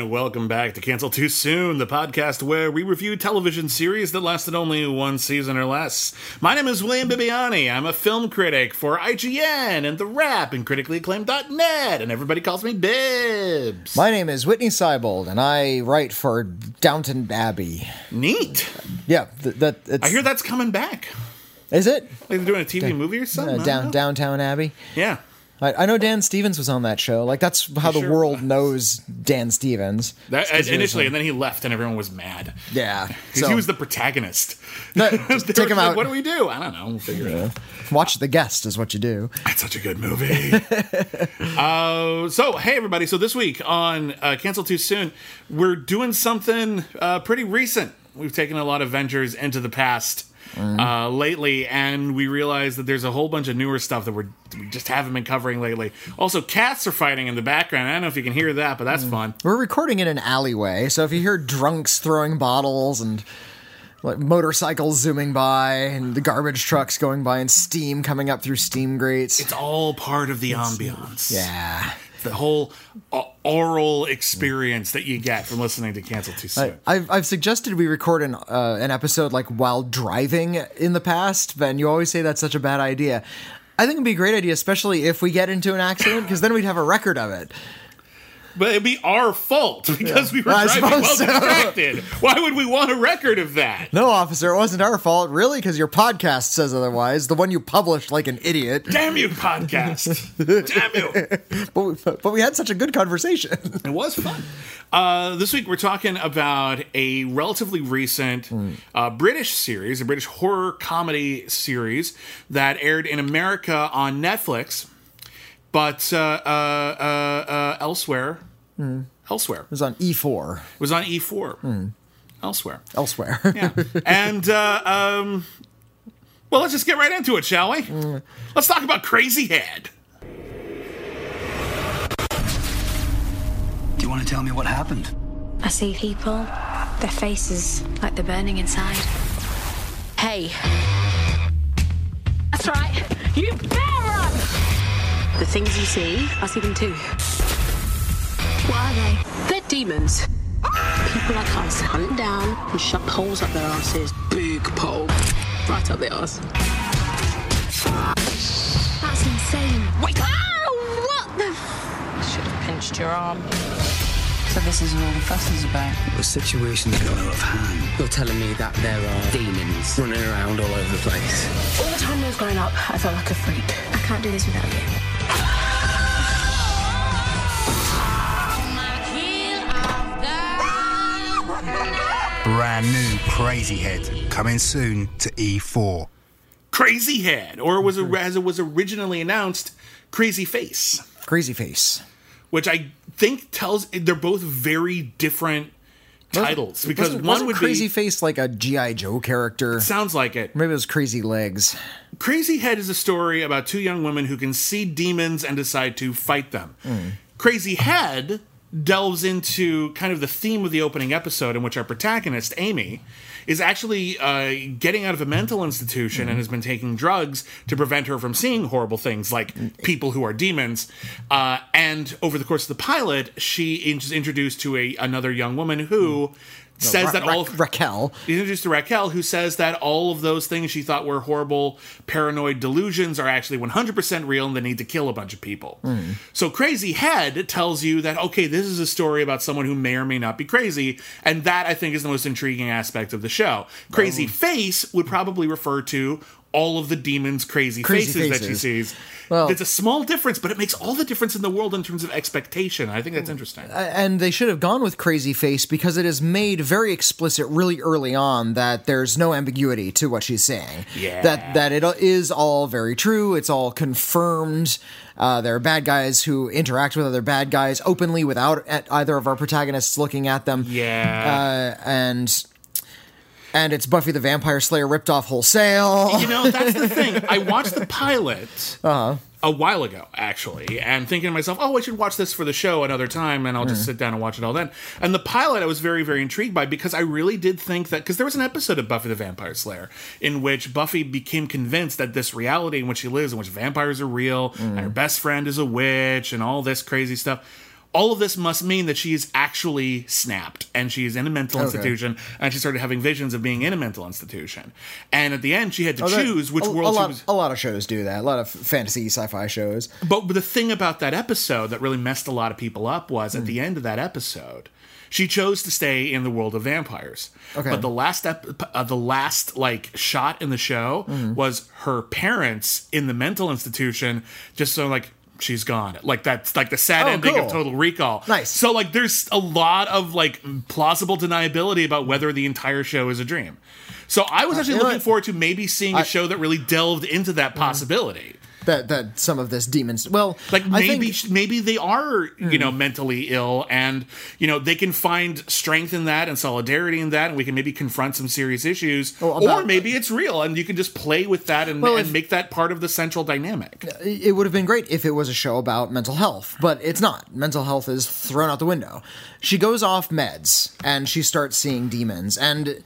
And welcome back to Cancel Too Soon, the podcast where we review television series that lasted only one season or less. My name is William Bibiani. I'm a film critic for IGN and The Wrap and criticallyacclaimed.net, and everybody calls me Bibbs. My name is Witney Seibold, and I write for Downton Abbey. Neat. Yeah, th- that it's, I hear that's coming back. Is it Like they're doing a TV movie or something? uh, down. Downtown Abbey? Yeah. I, I know Dan Stevens was on that show. Like that's how the sure world was. knows Dan Stevens. That, It's 'cause he was initially, on- and then he left, and everyone was mad. yeah. 'Cause So he was the protagonist. No, take him like, out. What do we do? I don't know. We'll figure it out. watch the guest is what you do. It's such a good movie. uh, so, hey, everybody. So, this week on uh, Cancel Too Soon, we're doing something uh, pretty recent. We've taken a lot of ventures into the past uh, lately, and we realized that there's a whole bunch of newer stuff that we're, we just haven't been covering lately. Also, cats are fighting in the background. I don't know if you can hear that, but that's fun. We're recording in an alleyway, so if you hear drunks throwing bottles and like motorcycles zooming by and the garbage trucks going by and steam coming up through steam grates. It's all part of the ambiance. yeah. The whole uh, oral experience that you get from listening to Cancel Too Soon. I've, I've suggested we record an uh, an episode like while driving in the past, but you always say that's such a bad idea. I think it'd be a great idea, especially if we get into an accident, because then we'd have a record of it. But it'd be our fault because we were I driving well so. distracted. Why would we want a record of that? No, officer, it wasn't our fault, really, because your podcast says otherwise. The one you published like an idiot. Damn you, podcast! Damn you! But we, but we had such a good conversation. It was fun. Uh, this week we're talking about a relatively recent uh, British series, a British horror comedy series that aired in America on Netflix, but uh, uh, uh, uh, elsewhere, elsewhere It was on E4 it was on E4, elsewhere. elsewhere. Yeah. and uh, um, well, let's just get right into it, shall we? Let's talk about Crazy Head. Do you want to tell me what happened? I see people, their faces like they're burning inside. Hey. That's right. You better run! The things you see, I see them too. What are they? They're demons. People like us hunt down and shove holes up their asses. Big pole. Right up the arse. That's insane. Wait! Ow! What the? Should have pinched your arm. So this is what all the fuss is about. The situation's got out of hand. You're telling me that there are demons running around all over the place. All the time I was growing up, I felt like a freak. I can't do this without you. Brand new Crazy Head coming soon to E E4. Crazy Head, or was it, as it was originally announced, Crazy Face, Crazy Face. which I think tells they're both very different titles because Wasn't- one wasn't would Crazy be Face like a GI Joe character. sounds like it. Maybe it was Crazy Legs. Crazy Head is a story about two young women who can see demons and decide to fight them. Crazy Head delves into kind of the theme of the opening episode, in which our protagonist, Amy, is actually uh, getting out of a mental institution and has been taking drugs to prevent her from seeing horrible things like people who are demons. Uh, and over the course of the pilot, she is introduced to a another young woman who. Says Ra- that all of, Raquel. He's introduced to Raquel, who says that all of those things she thought were horrible paranoid delusions are actually 100% real and they need to kill a bunch of people. So Crazy Head tells you that, okay, this is a story about someone who may or may not be crazy. And that, I think, is the most intriguing aspect of the show. Crazy oh. Face would probably refer to all of the demons' crazy, Crazy faces, that she sees. Well- it's a small difference, but it makes all the difference in the world in terms of expectation. I think that's interesting. and they should have gone with crazy face because it is made very explicit really early on that there's no ambiguity to what she's saying Yeah. that that it is all very true it's all confirmed uh, there are bad guys who interact with other bad guys openly without either of our protagonists looking at them yeah. uh, and and it's Buffy the Vampire Slayer ripped off wholesale. you know, that's the thing. I watched the pilot Uh-huh. a while ago, actually, and thinking to myself, oh, I should watch this for the show another time, and I'll Hmm. just sit down and watch it all then. And the pilot I was very, very intrigued by because I really did think that, because there was an episode of Buffy the Vampire Slayer in which Buffy became convinced that this reality in which she lives, in which vampires are real, Hmm. and her best friend is a witch, and all this crazy stuff. All of this must mean that she is actually snapped and she is in a mental Okay. institution and she started having visions of being in a mental institution. And at the end, she had to Oh, that- choose which a, world a lot, she was. a lot of shows do that. A lot of fantasy sci-fi shows. But the thing about that episode that really messed a lot of people up was Hmm. at the end of that episode, she chose to stay in the world of vampires. Okay. But the last ep- uh, the last like shot in the show Hmm. was her parents in the mental institution, just so like. She's gone. Like that's like the sad Oh, ending cool. of Total Recall. Nice. So like, there's a lot of like plausible deniability about whether the entire show is a dream. So I was actually Uh, know looking forward to maybe seeing a show that really delved into that possibility. That that some of this demons. Well, like I maybe think, Hmm. maybe they are you know mentally ill and you know they can find strength in that and solidarity in that and we can maybe confront some serious issues Oh, about- or maybe it's real and you can just play with that and, Well, and if- make that part of the central dynamic it would have been great if it was a show about mental health, but it's not. Mental health is thrown out the window. She goes off meds and she starts seeing demons and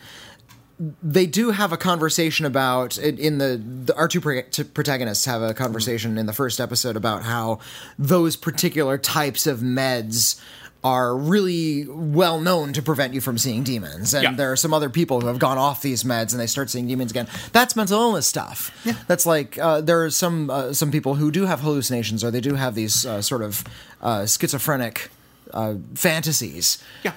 they do have a conversation about in in the, the our two pro- protagonists have a conversation in the first episode about how those particular types of meds are really well known to prevent you from seeing demons. And Yeah. there are some other people who have gone off these meds and they start seeing demons again. That's mental illness stuff. That's like uh, there are some uh, some people who do have hallucinations or they do have these uh, sort of uh, schizophrenic uh, fantasies yeah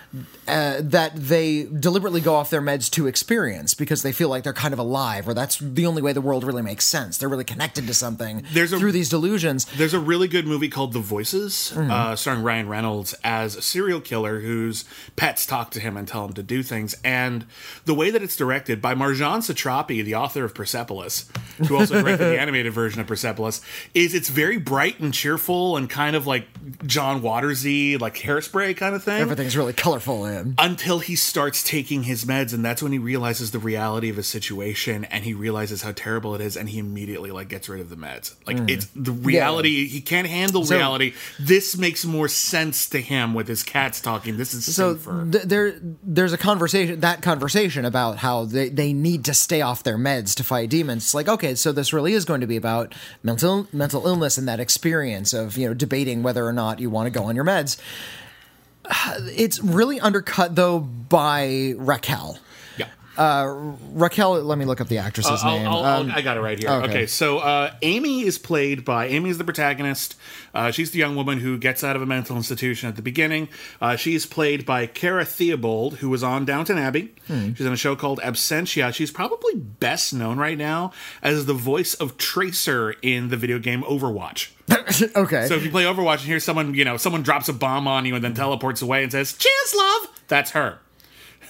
uh, that they deliberately go off their meds to experience because they feel like they're kind of alive or that's the only way the world really makes sense. They're really connected to something There's a- through these delusions. There's a really good movie called The Voices, Mm-hmm. uh, starring Ryan Reynolds as a serial killer whose pets talk to him and tell him to do things. And the way that it's directed by Marjane Satrapi, the author of Persepolis, who also directed the animated version of Persepolis, is it's very bright and cheerful and kind of like John Watersy, like hairspray kind of thing. Everything's really colorful in. until he starts taking his meds and that's when he realizes the reality of his situation and he realizes how terrible it is and he immediately like gets rid of the meds. Like mm. it's the reality. He can't handle So- reality. This makes more sense to him with his cats talking. This is So th- there, there's a conversation, that conversation about how they, they need to stay off their meds to fight demons. It's like, okay, so this really is going to be about mental mental illness and that experience of you know debating whether or not you want to go on your meds. It's really undercut though by Raquel. Yeah Raquel, let me look up the actress's I'll- name. I'll- Um, I got it right here. okay. Okay, so uh, Amy is played by Amy is the protagonist. Uh, she's the young woman who gets out of a mental institution at the beginning. Uh, she is played by Cara Theobold, who was on Downton Abbey. Hmm. She's in a show called Absentia. She's probably best known right now as the voice of Tracer in the video game Overwatch. okay. So if you play Overwatch and hear someone, you know, someone drops a bomb on you and then teleports away and says "Cheers, love," that's her.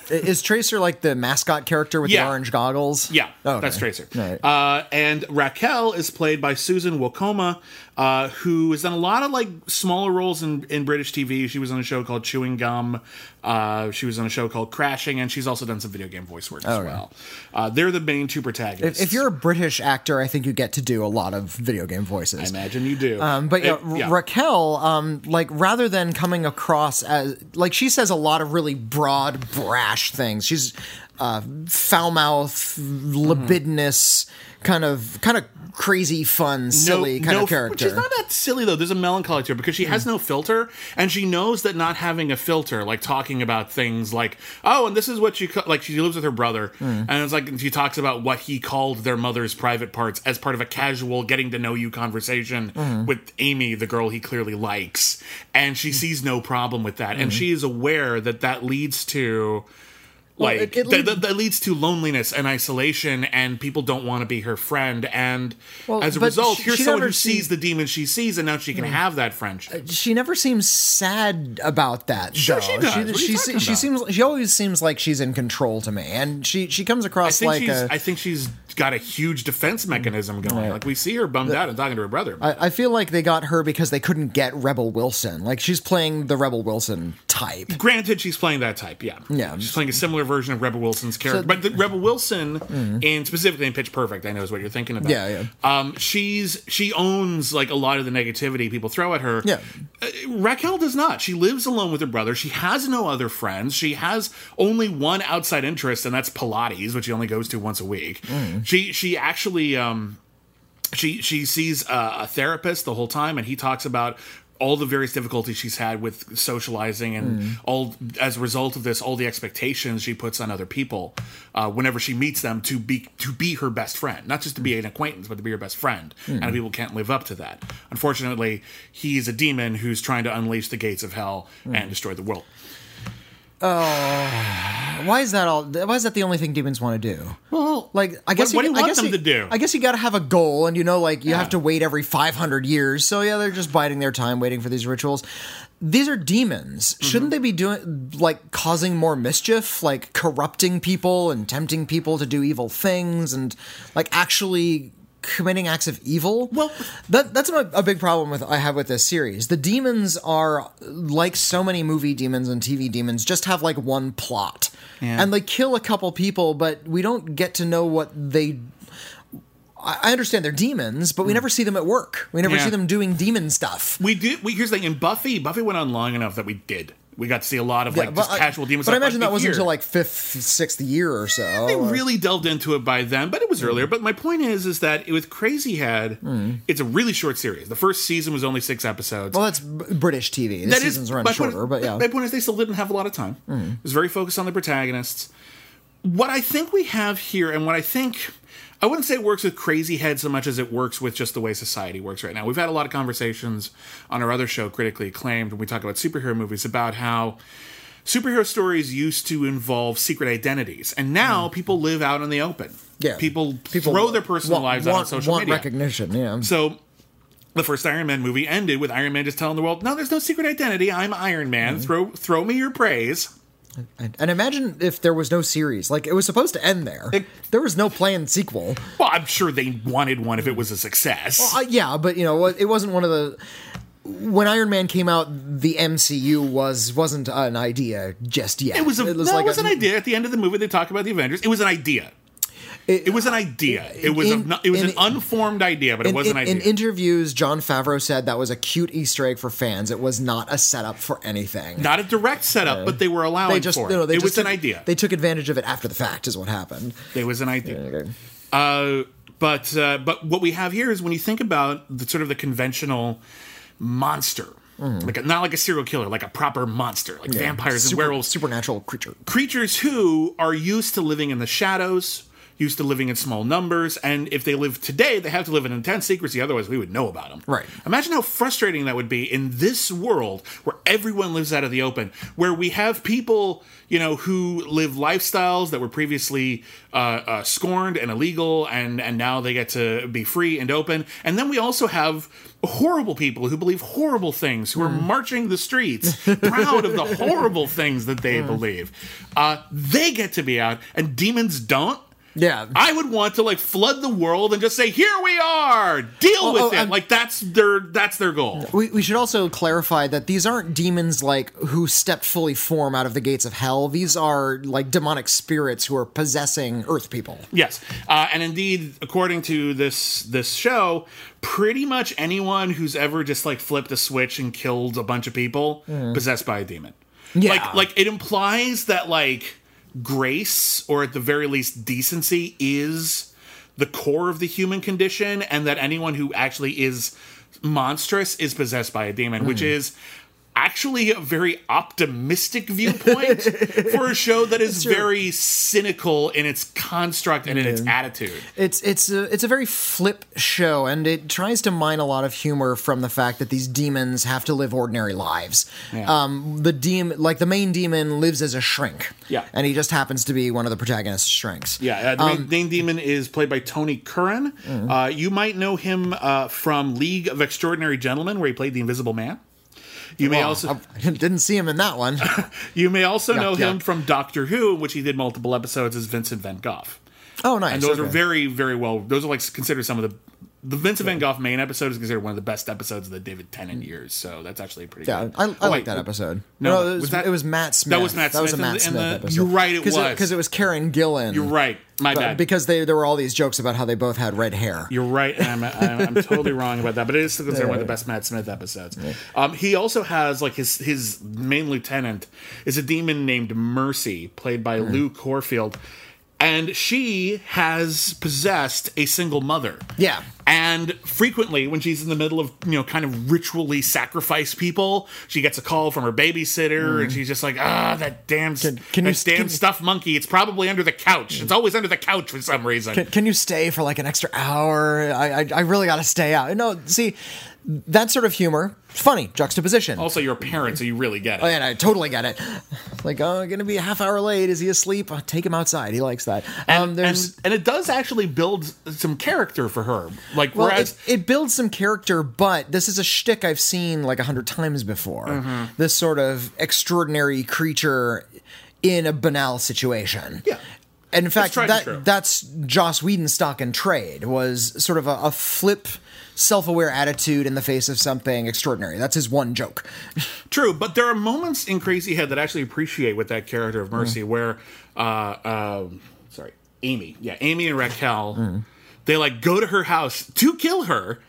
Is Tracer like the mascot character with Yeah. the orange goggles? Yeah, Oh, okay. that's Tracer. Right. Uh, and Raquel is played by Susan Wokoma, uh, who has done a lot of like smaller roles in, in British TV. She was on a show called Chewing Gum. Uh, she was on a show called Crashing, and she's also done some video game voice work as Okay. well. Uh, they're the main two protagonists. If, if you're a British actor, I think you get to do a lot of video game voices. I imagine you do. Um, but yeah, It- yeah. Raquel, um, like rather than coming across as like she says a lot of really broad, brash things. She's uh, foul mouth, libidinous, kind of kind of crazy, fun, silly kind of character. is not that silly though. There's a melancholy to her because she has no filter, and she knows that not having a filter, like talking about things like, oh, and this is what she like. She lives with her brother, Hmm. and it's like she talks about what he called their mother's private parts as part of a casual getting to know you conversation Hmm. with Amy, the girl he clearly likes, and she sees no problem with that, Hmm. and she is aware that that leads to like it- it that, lead- that, that leads to loneliness and isolation, and people don't want to be her friend. And Well, as a result, she- here's she someone who see- sees the demon she sees, and now she can hmm. have that friendship. Uh, she never seems sad about that. Sure though. she does. You she, she seems she always seems like she's in control to me, and she she comes I across think like she's. a. I think she's got a huge defense mechanism going. Like we see her bummed out and talking to her brother. I, I feel like they got her because they couldn't get Rebel Wilson. Like she's playing the Rebel Wilson type. Granted, she's playing that type, yeah. Yeah. She's playing a similar version of Rebel Wilson's character. So- but the Rebel Wilson, and specifically in Pitch Perfect, I know is what you're thinking about. Yeah, Um, she's she owns like a lot of the negativity people throw at her. Yeah. Uh, Raquel does not. She lives alone with her brother. She has no other friends. She has only one outside interest, and that's Pilates, which she only goes to once a week. She she actually um she she sees a, a therapist the whole time, and he talks about all the various difficulties she's had with socializing, and all as a result of this, all the expectations she puts on other people uh, whenever she meets them to be to be her best friend, not just to be an acquaintance, but to be her best friend. And people can't live up to that. Unfortunately, he's a demon who's trying to unleash the gates of hell and destroy the world. Why is that all? Why is that the only thing demons want to do? Well, Like I guess what do you I want guess them to do? I guess you got to have a goal, and you know, like you Yeah. have to wait every five hundred years. So yeah, they're just biding their time, waiting for these rituals. These are demons. Mm-hmm. Shouldn't they be doing like causing more mischief, like corrupting people and tempting people to do evil things, and like actually committing acts of evil? Well- that that's my, a big problem with I have with this series. The demons are like so many movie demons and TV demons, just have like one plot, Yeah. and they kill a couple people, but we don't get to know what they. I understand they're demons, but we hmm. never see them at work. We never Yeah. see them doing demon stuff. We did. We, here's the thing: in Buffy, Buffy went on long enough that we did. We got to see a lot of like just I- casual demons. But I imagine that wasn't until like fifth, sixth year or so. They really delved into it by then, but it was earlier. Mm. But my point is, is that with Crazy Head, hmm. it's a really short series. The first season was only six episodes. well, that's British TV. The That is- seasons run my point- shorter, but yeah. My point is, they still didn't have a lot of time. Hmm. It was very focused on the protagonists. What I think we have here, and what I think. I wouldn't say it works with Crazy Head so much as it works with just the way society works right now. We've had a lot of conversations on our other show, critically acclaimed, when we talk about superhero movies, about how superhero stories used to involve secret identities, and now people live out in the open. Mm. Yeah. people, throw their personal want, lives out on want, social want media. recognition. Yeah. So the first Iron Man movie ended with Iron Man just telling the world, "No, there's no secret identity. I'm Iron Man. Mm-hmm. Throw throw me your praise." And, and imagine if there was no series. Like it was supposed to end there. It- there was no planned sequel. Well, I'm sure they wanted one if it was a success. Uh, yeah, but you know, it wasn't one of the. When Iron Man came out, the MCU was wasn't an idea just yet. it was a no, like it was a- an idea. At the end of the movie, they talk about the Avengers. It was an idea. It, was an idea. It was in- a, it was in- an unformed idea, but it In, was an idea. in interviews, Jon Favreau said that was a cute Easter egg for fans. It was not a setup for anything. Not a direct setup, but they were allowing they just, for it. no, they it just was an idea. They took advantage of it after the fact, is what happened. It was an idea. Uh, but uh, but what we have here is when you think about the sort of the conventional monster, like a, not like a serial killer, like a proper monster, like vampires and werewolves, supernatural creature. creatures who are used to living in the shadows, used to living in small numbers, and if they live today, they have to live in intense secrecy. Otherwise, we would know about them. Right. Imagine how frustrating that would be in this world where everyone lives out of the open, where we have people, you know, who live lifestyles that were previously uh, uh, scorned and illegal, and and now they get to be free and open. And then we also have horrible people who believe horrible things, who are marching the streets, proud of the horrible things that they believe. Uh, they get to be out, and demons don't. Yeah. I would want to like flood the world and just say, "Here we are, deal with oh, it." I'm- like that's their that's their goal. We, we should also clarify that these aren't demons like who stepped fully form out of the gates of hell. These are like demonic spirits who are possessing Earth people. Yes, uh, and indeed, according to this this show, pretty much anyone who's ever just like flipped a switch and killed a bunch of people possessed by a demon. Yeah. Like like it implies that like grace or at the very least decency is the core of the human condition and that anyone who actually is monstrous is possessed by a demon, which mm. is actually a very optimistic viewpoint for a show that is very cynical in its construct and in its attitude. It's it's a it's a very flip show, and it tries to mine a lot of humor from the fact that these demons have to live ordinary lives. Yeah. Um, the demon, like the main demon, lives as a shrink. Yeah. and he just happens to be one of the protagonist's shrinks. Yeah, uh, the main, main demon is played by Tony Curran. Uh, you might know him uh, from League of Extraordinary Gentlemen, where he played the Invisible Man. You may Well, also I didn't see him in that one. you may also know yeah. him from Doctor Who, in which he did multiple episodes as Vincent Van Gogh. oh, nice. and those are very, very well. Those are like considered some of the. The Vincent Van Gogh main episode is considered one of the best episodes of the David Tennant years, so that's actually pretty Yeah, good. I, I Oh, like that episode. No, it was, was that- it was Matt Smith. that was Matt Smith. That was a Matt the- Smith the- episode. you're right, it was. because it was Karen Gillan. You're right. My But- bad. Because they, there were all these jokes about how they both had red hair. You're right, and I'm, I'm, I'm totally wrong about that. But it is still considered one of the best Matt Smith episodes. Um, he also has like his his main lieutenant is a demon named Mercy, played by Hmm. Lu Corfield, and she has possessed a single mother. Yeah. And frequently, when she's in the middle of you know kind of ritually sacrifice people, she gets a call from her babysitter, and she's just like, "Ah, that damn. Can- can you- that damn can- stuffed monkey. It's probably under the couch. It's always under the couch for some reason." Can, can you stay for like an extra hour? I I, I really got to stay out. No, see, that sort of humor, funny juxtaposition. also, you're a parent, so you really get it. Oh, and I totally get it. Like, oh, gonna be a half hour late. Is he asleep? Take him outside. He likes that. Um, there's and, and it does actually build some character for her. Like well, whereas it, it builds some character, but this is a shtick I've seen like a hundred times before. Mm-hmm. This sort of extraordinary creature in a banal situation. Yeah. And in fact, and that that's Joss Whedon's stock and trade was sort of a, a flip, self-aware attitude in the face of something extraordinary. That's his one joke. true, but there are moments in Crazy Head that I actually appreciate with that character of Mercy, Mm. where uh, um sorry, Amy, yeah, Amy and Raquel, Mm. they like go to her house to kill her,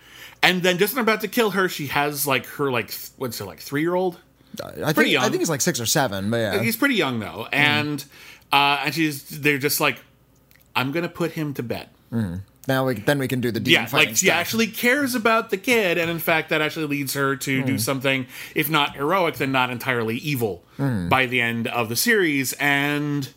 and then just when they're about to kill her, she has like her like what's it like three year old. I pretty think young. I think he's like six or seven, but yeah. He's pretty young though, and uh, and she's they're just like, I'm gonna put him to bed. Now we then we can do the demon Yeah, like she stuff. actually cares about the kid, and in fact, that actually leads her to Hmm. do something, if not heroic, then not entirely evil Hmm. by the end of the series. And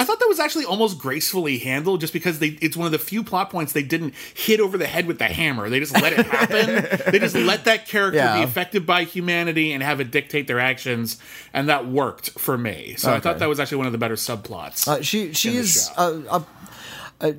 I thought that was actually almost gracefully handled, just because they it's one of the few plot points they didn't hit over the head with the hammer. They just let it happen. they just let that character Yeah. be affected by humanity and have it dictate their actions, and that worked for me. So I thought that was actually one of the better subplots. Uh, she she is a, a, a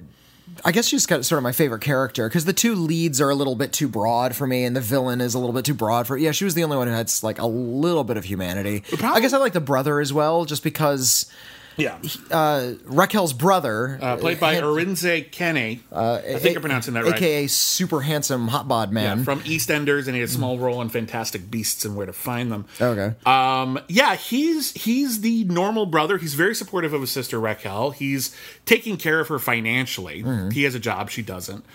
I guess she's got sort of my favorite character because the two leads are a little bit too broad for me, and the villain is a little bit too broad for. Yeah, she was the only one who had like a little bit of humanity. I guess I like the brother as well, just because yeah. uh, Raquel's brother, Uh, played by Han- Arinze Kenny. I think I'm pronouncing that right. aka super handsome hot bod man. Yeah, from EastEnders, and he had a small role in Fantastic Beasts and Where to Find Them. okay, Um, yeah, he's he's the normal brother. He's very supportive of his sister Raquel. He's taking care of her financially. Mm-hmm. He has a job, she doesn't.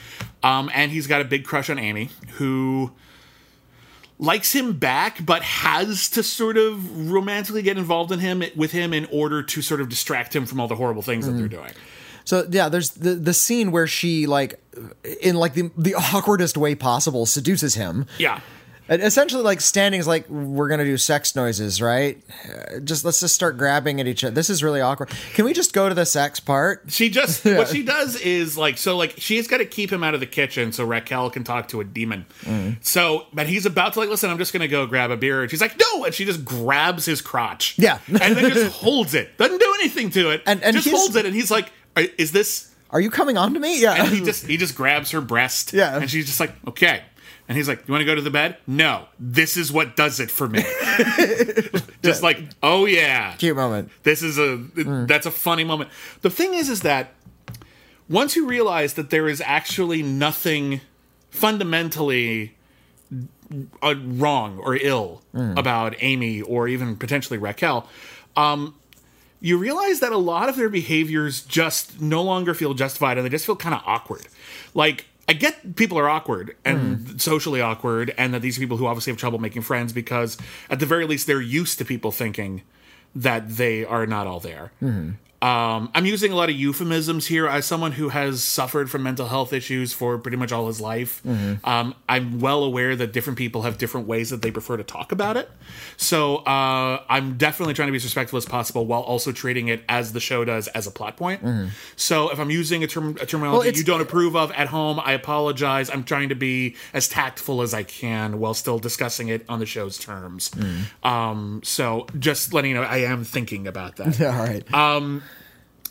Um, and he's got a big crush on Amy, who likes him back, but has to sort of romantically get involved in him with him in order to sort of distract him from all the horrible things that they're Mm-hmm. doing. so yeah, there's the the scene where she like in like the the awkwardest way possible seduces him. Yeah. Essentially, like standing is like we're gonna do sex noises, right? Uh, Just let's just start grabbing at each other. This is really awkward. Can we just go to the sex part? She just what she does is like so like she's got to keep him out of the kitchen so Raquel can talk to a demon. So, but he's about to like listen. I'm just gonna go grab a beer, and she's like, no, and she just grabs his crotch, Yeah. and then just holds it. Doesn't do anything to it, And- and just holds it, and he's like, "Are- is this? Are you coming on to me? Yeah. And he just he just grabs her breast, Yeah. and she's just like, okay. And he's like, "You want to go to the bed? No, this is what does it for me." just like, oh yeah, Cute moment. this is a that's a funny moment. The thing is, is that once you realize that there is actually nothing fundamentally wrong or ill about Amy or even potentially Raquel, um, you realize that a lot of their behaviors just no longer feel justified and they just feel kind of awkward. Like, I get people are awkward and socially awkward, and that these are people who obviously have trouble making friends because, at the very least, they're used to people thinking that they are not all there. Um, I'm using a lot of euphemisms here as someone who has suffered from mental health issues for pretty much all his life. Um, I'm well aware that different people have different ways that they prefer to talk about it. So uh, I'm definitely trying to be as respectful as possible while also treating it as the show does as a plot point. So if I'm using a, term, a terminology it's- you don't approve of at home, I apologize. I'm trying to be as tactful as I can while still discussing it on the show's terms. Um, so just letting you know, I am thinking about that. All right.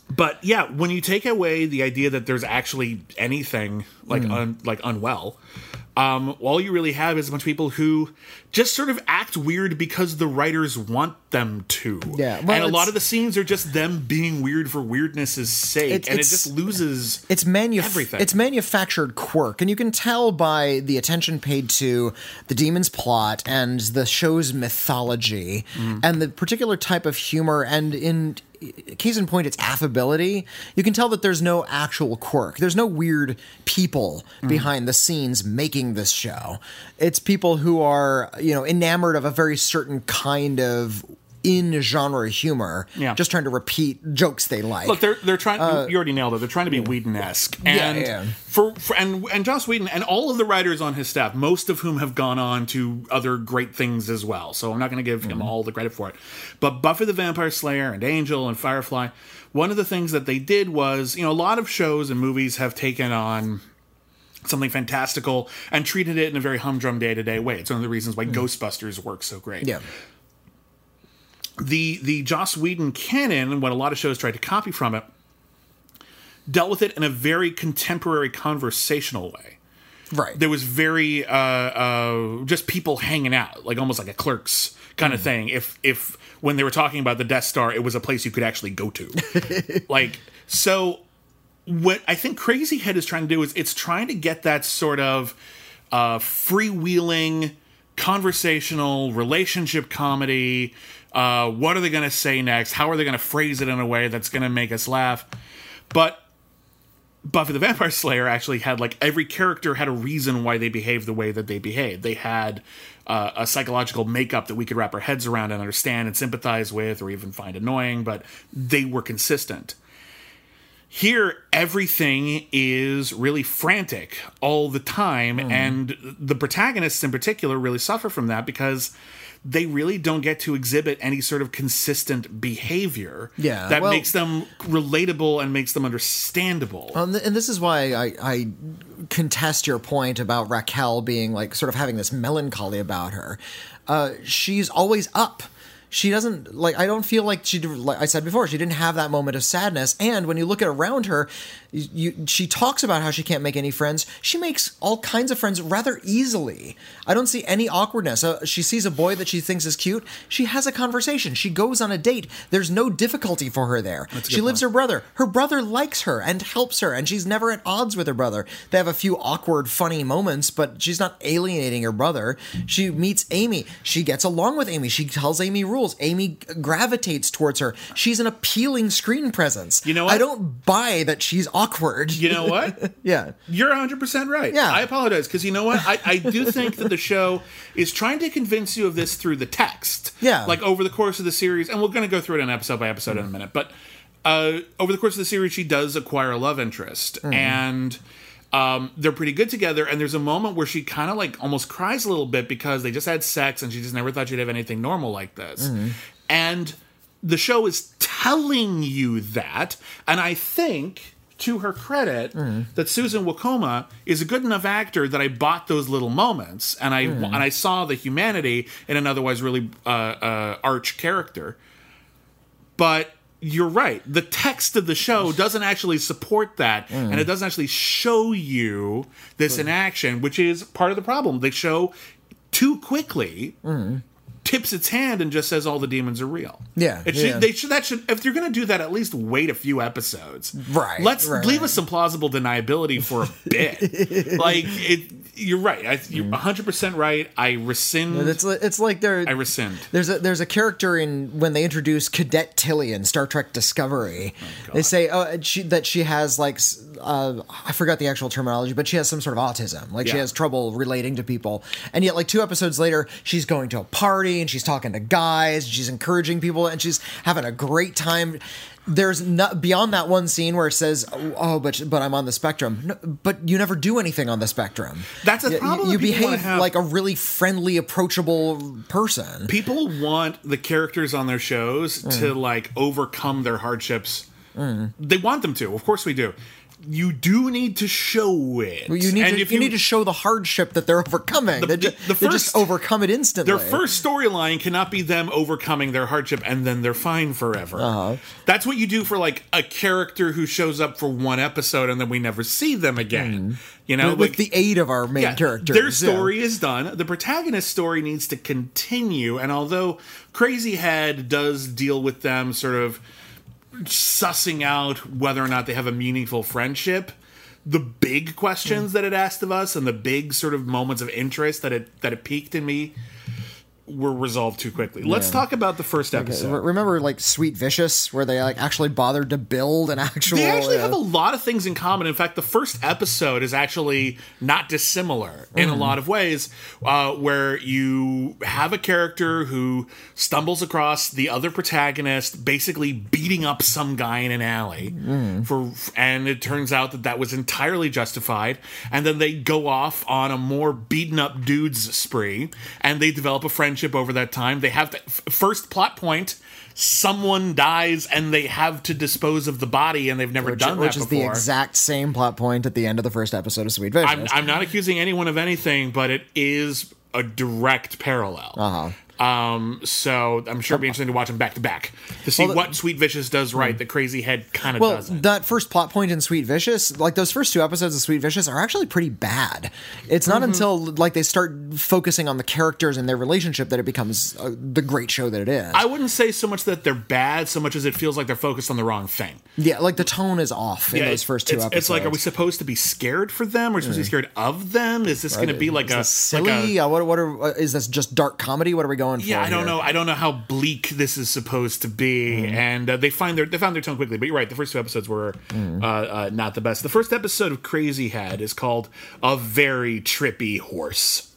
But yeah, when you take away the idea that there's actually anything like Hmm. un, like unwell, um, all you really have is a bunch of people who just sort of act weird because the writers want them to. Yeah, well, and a lot of the scenes are just them being weird for weirdness' sake, It's- and it just loses. it's manuf- everything. it's manufactured quirk and you can tell by the attention paid to the demon's plot and the show's mythology Mm-hmm. and the particular type of humor and in case in point its affability. You can tell that there's no actual quirk. There's no weird people Mm-hmm. behind the scenes making this show. It's people who are you know enamored of a very certain kind of in genre humor Yeah. just trying to repeat jokes they like Look, they're they're trying. you already nailed it. They're trying to be Whedon-esque, Uh, Yeah, and yeah. for, for and and Joss Whedon and all of the writers on his staff, most of whom have gone on to other great things as well. So I'm not going to give him Mm-hmm. all the credit for it. But Buffy the Vampire Slayer and Angel and Firefly, one of the things that they did was, you know, a lot of shows and movies have taken on something fantastical and treated it in a very humdrum day to day way. It's one of the reasons why Ghostbusters works so great Mm. yeah the the Joss Whedon canon, and what a lot of shows tried to copy from it, dealt with it in a very contemporary conversational way. right There was very uh, uh, just people hanging out, like almost like a clerks kind of thing. If if when they were talking about the Death Star, it was a place you could actually go to, like so. What I think Crazy Head is trying to do is it's trying to get that sort of uh, freewheeling, conversational relationship comedy. Uh, what are they going to say next? How are they going to phrase it in a way that's going to make us laugh? But Buffy the Vampire Slayer actually had like every character had a reason why they behaved the way that they behaved. They had uh, a psychological makeup that we could wrap our heads around and understand and sympathize with or even find annoying, but they were consistent. Here, everything is really frantic all the time, and the protagonists in particular really suffer from that because they really don't get to exhibit any sort of consistent behavior Yeah, that well- makes them relatable and makes them understandable. Um, and this is why I, I contest your point about Raquel being like sort of having this melancholy about her. Uh, she's always up. She doesn't like. I don't feel like she. Like I said before, she didn't have that moment of sadness. And when you look at around her, you, she talks about how she can't make any friends. She makes all kinds of friends rather easily. I don't see any awkwardness. Uh, she sees a boy that she thinks is cute. She has a conversation. She goes on a date. There's no difficulty for her there. She lives her brother. Her brother likes her and helps her, and she's never at odds with her brother. They have a few awkward, funny moments, but she's not alienating her brother. She meets Amy. She gets along with Amy. She tells Amy rules. Amy gravitates towards her. She's an appealing screen presence. You know what? I don't buy that she's awkward. You know what? yeah. You're 100% right. Yeah. I apologize because you know what? I, I do think that the show is trying to convince you of this through the text. Yeah. Like over the course of the series, and we're going to go through it on episode by episode in a minute, but uh, over the course of the series, she does acquire a love interest. And. Um, they're pretty good together, and there's a moment where she kind of like almost cries a little bit because they just had sex and she just never thought she'd have anything normal like this. And the show is telling you that, and I think to her credit mm. that Susan Wokoma is a good enough actor that I bought those little moments and I mm. and I saw the humanity in an otherwise really uh, uh, arch character. But you're right. The text of the show doesn't actually support that, mm. and it doesn't actually show you this in action, which is part of the problem. They show too quickly. Tips its hand and just says all the demons are real. Yeah, it should. yeah. They should. That should. If you're going to do that, at least wait a few episodes. Right, Let's right, leave right. us some plausible deniability for a bit. like it. You're right. I, you're 100 percent right. I rescind. It's it's like they're I rescind. There's a there's a character in when they introduce Cadet Tilly in Star Trek Discovery. they say oh she, that she has like uh, I forgot the actual terminology, but she has some sort of autism. Like she has trouble relating to people, and yet like two episodes later, she's going to a party. Party and she's talking to guys, she's encouraging people, and she's having a great time. There's not beyond that one scene where it says, "Oh, but but I'm on the spectrum." No, but you never do anything on the spectrum. That's a problem You, that behave have. like a really friendly, approachable person. People want the characters on their shows Mm. to like overcome their hardships. They want them to. Of course we do. You do need to show it. Well, You need And to, if you, need to show the hardship that they're overcoming. The- they, ju- the they just overcome it instantly. Their first storyline cannot be them overcoming their hardship and then they're fine forever. Uh-huh. That's what you do for like a character who shows up for one episode and then we never see them again. You know, with, like with the aid of our main yeah, characters. Their yeah. story is done. The protagonist's story needs to continue. And although Crazy Head does deal with them sort of sussing out whether or not they have a meaningful friendship, the big questions Mm. that it asked of us and the big sort of moments of interest that it that it piqued in me were resolved too quickly. Let's talk about the first episode. Re- Remember, like Sweet Vicious, where they like actually bothered to build an actual. They actually uh, have a lot of things in common. In fact, the first episode is actually not dissimilar in Mm. a lot of ways, uh, where you have a character who stumbles across the other protagonist, basically beating up some guy in an alley, Mm. for, and it turns out that that was entirely justified. And then they go off on a more beaten up dudes spree, and they develop a friendship over that time. They have the f- first plot point. Someone dies and they have to dispose of the body, and they've never which, done which that is before. the exact same plot point at the end of the first episode of Sweet Vicious. I'm, I'm not accusing anyone of anything, but it is a direct parallel. Uh-huh. Um, so I'm sure it'd be interesting to watch them back to back to see Well, the- what Sweet Vicious does right that Crazy Head kind of well, doesn't. that first plot point in Sweet Vicious, like those first two episodes of Sweet Vicious, are actually pretty bad. It's Mm-hmm. not until like they start focusing on the characters and their relationship that it becomes uh, the great show that it is. I wouldn't say so much that they're bad, so much as it feels like they're focused on the wrong thing. yeah, like the tone is off in Yeah, those first two it's, episodes. It's like, are we supposed to be scared for them? Are we supposed to be scared of them? Is this going to be like Is a silly? Like a, Uh, what? What are? Uh, is this just dark comedy? What are we going for? yeah, I don't here? know. I don't know how bleak this is supposed to be, Mm-hmm. and uh, they find their they found their tone quickly. But you're right. The first two episodes were Mm-hmm. uh, uh, not the best. The first episode of Crazy Head is called "A Very Trippy Horse."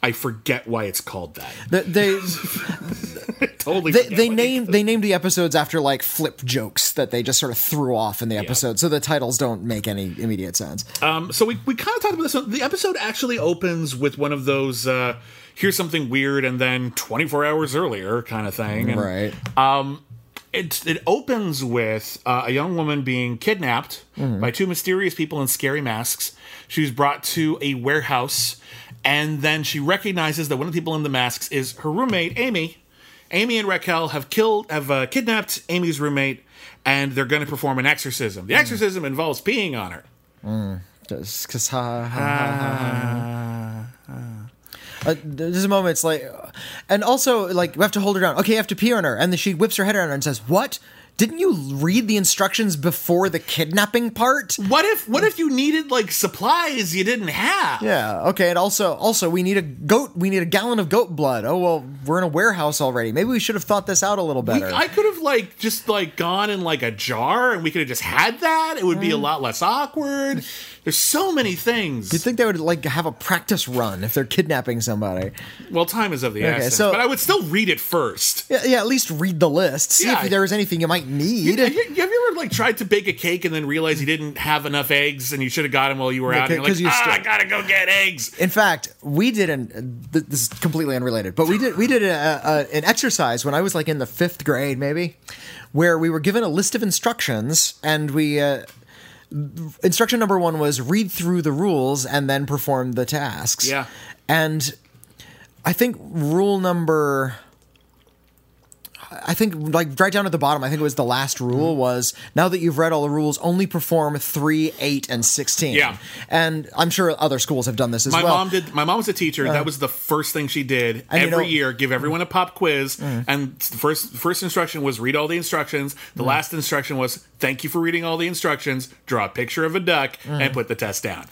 I forget why it's called that. They they, totally. they, they named they named the episodes after like flip jokes that they just sort of threw off in the episode, so the titles don't make any immediate sense. Um, so we, we kind of talked about this. one. The episode actually opens with one of those uh, here's something weird and then 24 hours earlier kind of thing. And, right. Um, it, it opens with uh, a young woman being kidnapped mm-hmm. by two mysterious people in scary masks. She's brought to a warehouse, and then she recognizes that one of the people in the masks is her roommate, Amy. Amy and Raquel have killed, have uh, kidnapped Amy's roommate, and they're going to perform an exorcism. The mm. exorcism involves peeing on her. Mm. Just 'cause ha, ha, ha, ha, ha. Uh, Uh, there's a moment it's like, uh, and also like we have to hold her down. Okay, you have to pee on her, and then she whips her head around and says, "What? Didn't you read the instructions before the kidnapping part?" What if what if you needed like supplies you didn't have? Yeah. Okay. And also, also, we need a goat. We need a gallon of goat blood. Oh well, we're in a warehouse already. Maybe we should have thought this out a little We- better. I could have like just like gone in like a jar and we could have just had that. It would be a lot less awkward. There's so many things. You'd think they would like have a practice run if they're kidnapping somebody. well, time is of the Okay, essence, so- but I would still read it first. Yeah, yeah. At least read the list. See Yeah. if there is anything you might need. Have you, have you ever like tried to bake a cake and then realize you didn't have enough eggs and you should have got them while you were Yeah, out? And you're 'cause like, you ah, I gotta go get eggs. In fact, we did an. th- This is completely unrelated, but we did we did a, a, an exercise when I was like in the fifth grade, maybe, where we were given a list of instructions, and we. Uh, instruction number one was read through the rules and then perform the tasks. Yeah. and I think rule number. I think like right down at the bottom, I think it was the last rule Mm-hmm. was now that you've read all the rules, only perform three, eight, and sixteen. Yeah. and I'm sure other schools have done this as My well. My mom did. My mom was a teacher. Uh-huh. that was the first thing she did And you every know- year. Give everyone a pop quiz, mm-hmm. and the first first instruction was read all the instructions. The mm-hmm. last instruction was thank you for reading all the instructions. Draw a picture of a duck mm-hmm. and put the test down.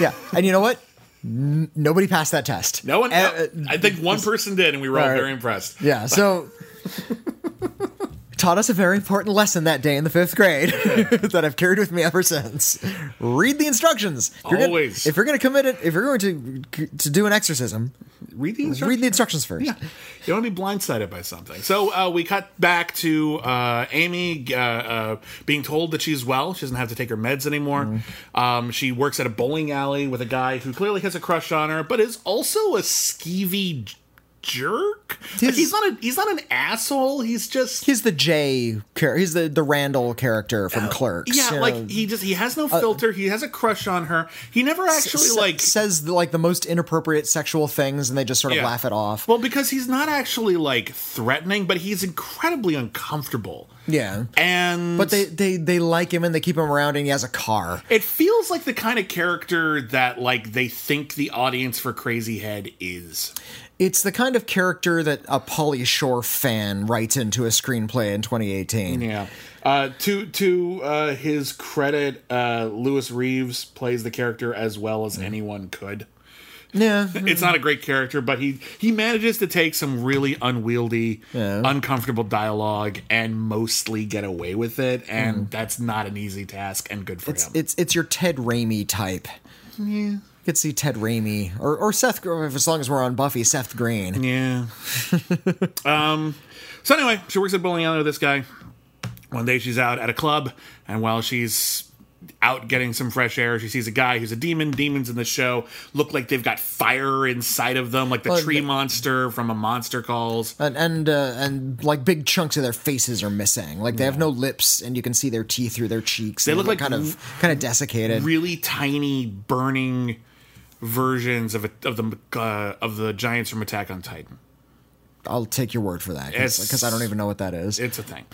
Yeah, and you know what? N- nobody passed that test. No one. Uh, I think one person did, and we were all Right. very impressed. yeah, so taught us a very important lesson that day in the fifth grade that I've carried with me ever since. Read the instructions. If you're gonna- Always. if you're going to commit it, if you're going to to do an exorcism, read the instructions. Read the instructions first. Yeah, you don't want to be blindsided by something. So uh, we cut back to uh, Amy uh, uh, being told that she's well. She doesn't have to take her meds anymore. Mm-hmm. Um, she works at a bowling alley with a guy who clearly has a crush on her, but is also a skeevy jerk. Like, He's- not a he's not an asshole. He's just He's the Jay character. He's the, the Randall character from oh, Clerks. yeah, like know. he just he has no uh, filter. he has a crush on her. He never actually S- like says like the most inappropriate sexual things, and they just sort of Yeah. laugh it off. Well, because he's not actually like threatening, but he's incredibly uncomfortable. yeah, And but they, they they like him and they keep him around, and he has a car. it feels like the kind of character that like they think the audience for Crazy Head is. It's the kind of character that a Pauly Shore fan writes into a screenplay in 2018. Yeah. Uh, to to uh, his credit, uh, Lewis Reeves plays the character as well as anyone could. Yeah, It's not a great character, but he he manages to take some really unwieldy, Yeah. uncomfortable dialogue and mostly get away with it, and that's not an easy task. And good for it's him. it's it's your Ted Raimi type. Yeah, you could see Ted Raimi or or Seth. As long as we're on Buffy, Seth Green. Yeah. um. So anyway, she works at bowling alley with this guy. One day she's out at a club, and while she's out getting some fresh air, she sees a guy who's a demon. Demons in the show look like they've got fire inside of them, like the Well, tree monster from a Monster Calls. And and uh, and like big chunks of their faces are missing. Like they have no lips, and you can see their teeth through their cheeks. They look they're like kind of kind of desiccated. Really tiny, burning versions of a, of the uh, of the giants from Attack on Titan. I'll take your word for that because I don't even know what that is. It's a thing.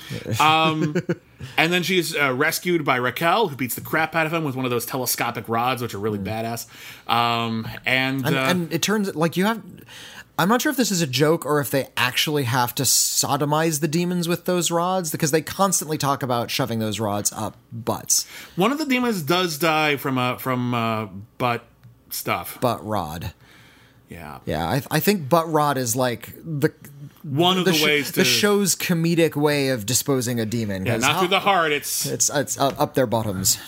Um, and then she's uh, rescued by Raquel, who beats the crap out of him with one of those telescopic rods, which are really badass. Um, and and, uh, and it turns like you have. I'm not sure if this is a joke or if they actually have to sodomize the demons with those rods because they constantly talk about shoving those rods up butts. one of the demons does die from a from uh, butt stuff. Butt rod. Yeah, Yeah, I, I think butt rod is like the one of the, the, sh- ways to the show's comedic way of disposing a demon. Yeah, not how- through the heart. It's It's it's up, up their bottoms.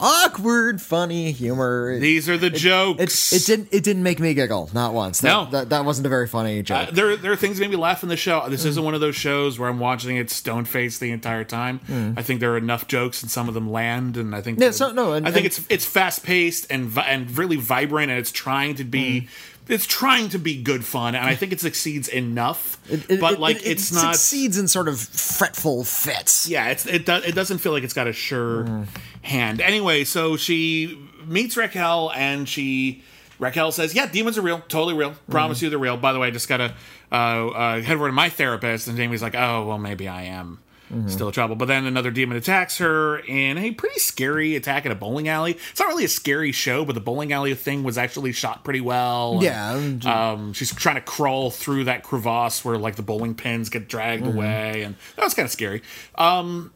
Awkward, funny humor. these are the it, jokes. it didn't it didn't make me giggle not once. That, No. that, that wasn't a very funny joke. Uh, there, there are things that made me laugh in the show. This Mm. isn't one of those shows where I'm watching it stone faced the entire time. I think there are enough jokes and some of them land, and I think Mm. Yeah, so- no, and- I think and- it's it's fast paced and vi- and really vibrant, and it's trying to be it's trying to be good fun, and I think it succeeds enough. Mm. It- it- but like it- it's it not. succeeds in sort of fretful fits. Yeah, it's, it do, it doesn't feel like it's got a sure Mm. hand. Anyway, so she meets Raquel and she Raquel says, "Yeah, demons are real, totally real. Promise you they're real. By the way, I just gotta uh, uh, head over to my therapist." And Jamie's like, "Oh, well, maybe I am." Still in trouble, but then another demon attacks her in a pretty scary attack at a bowling alley. It's not really a scary show, but the bowling alley thing was actually shot pretty well. Yeah. um, she's trying to crawl through that crevasse where like the bowling pins get dragged away, and that was kind of scary. Um,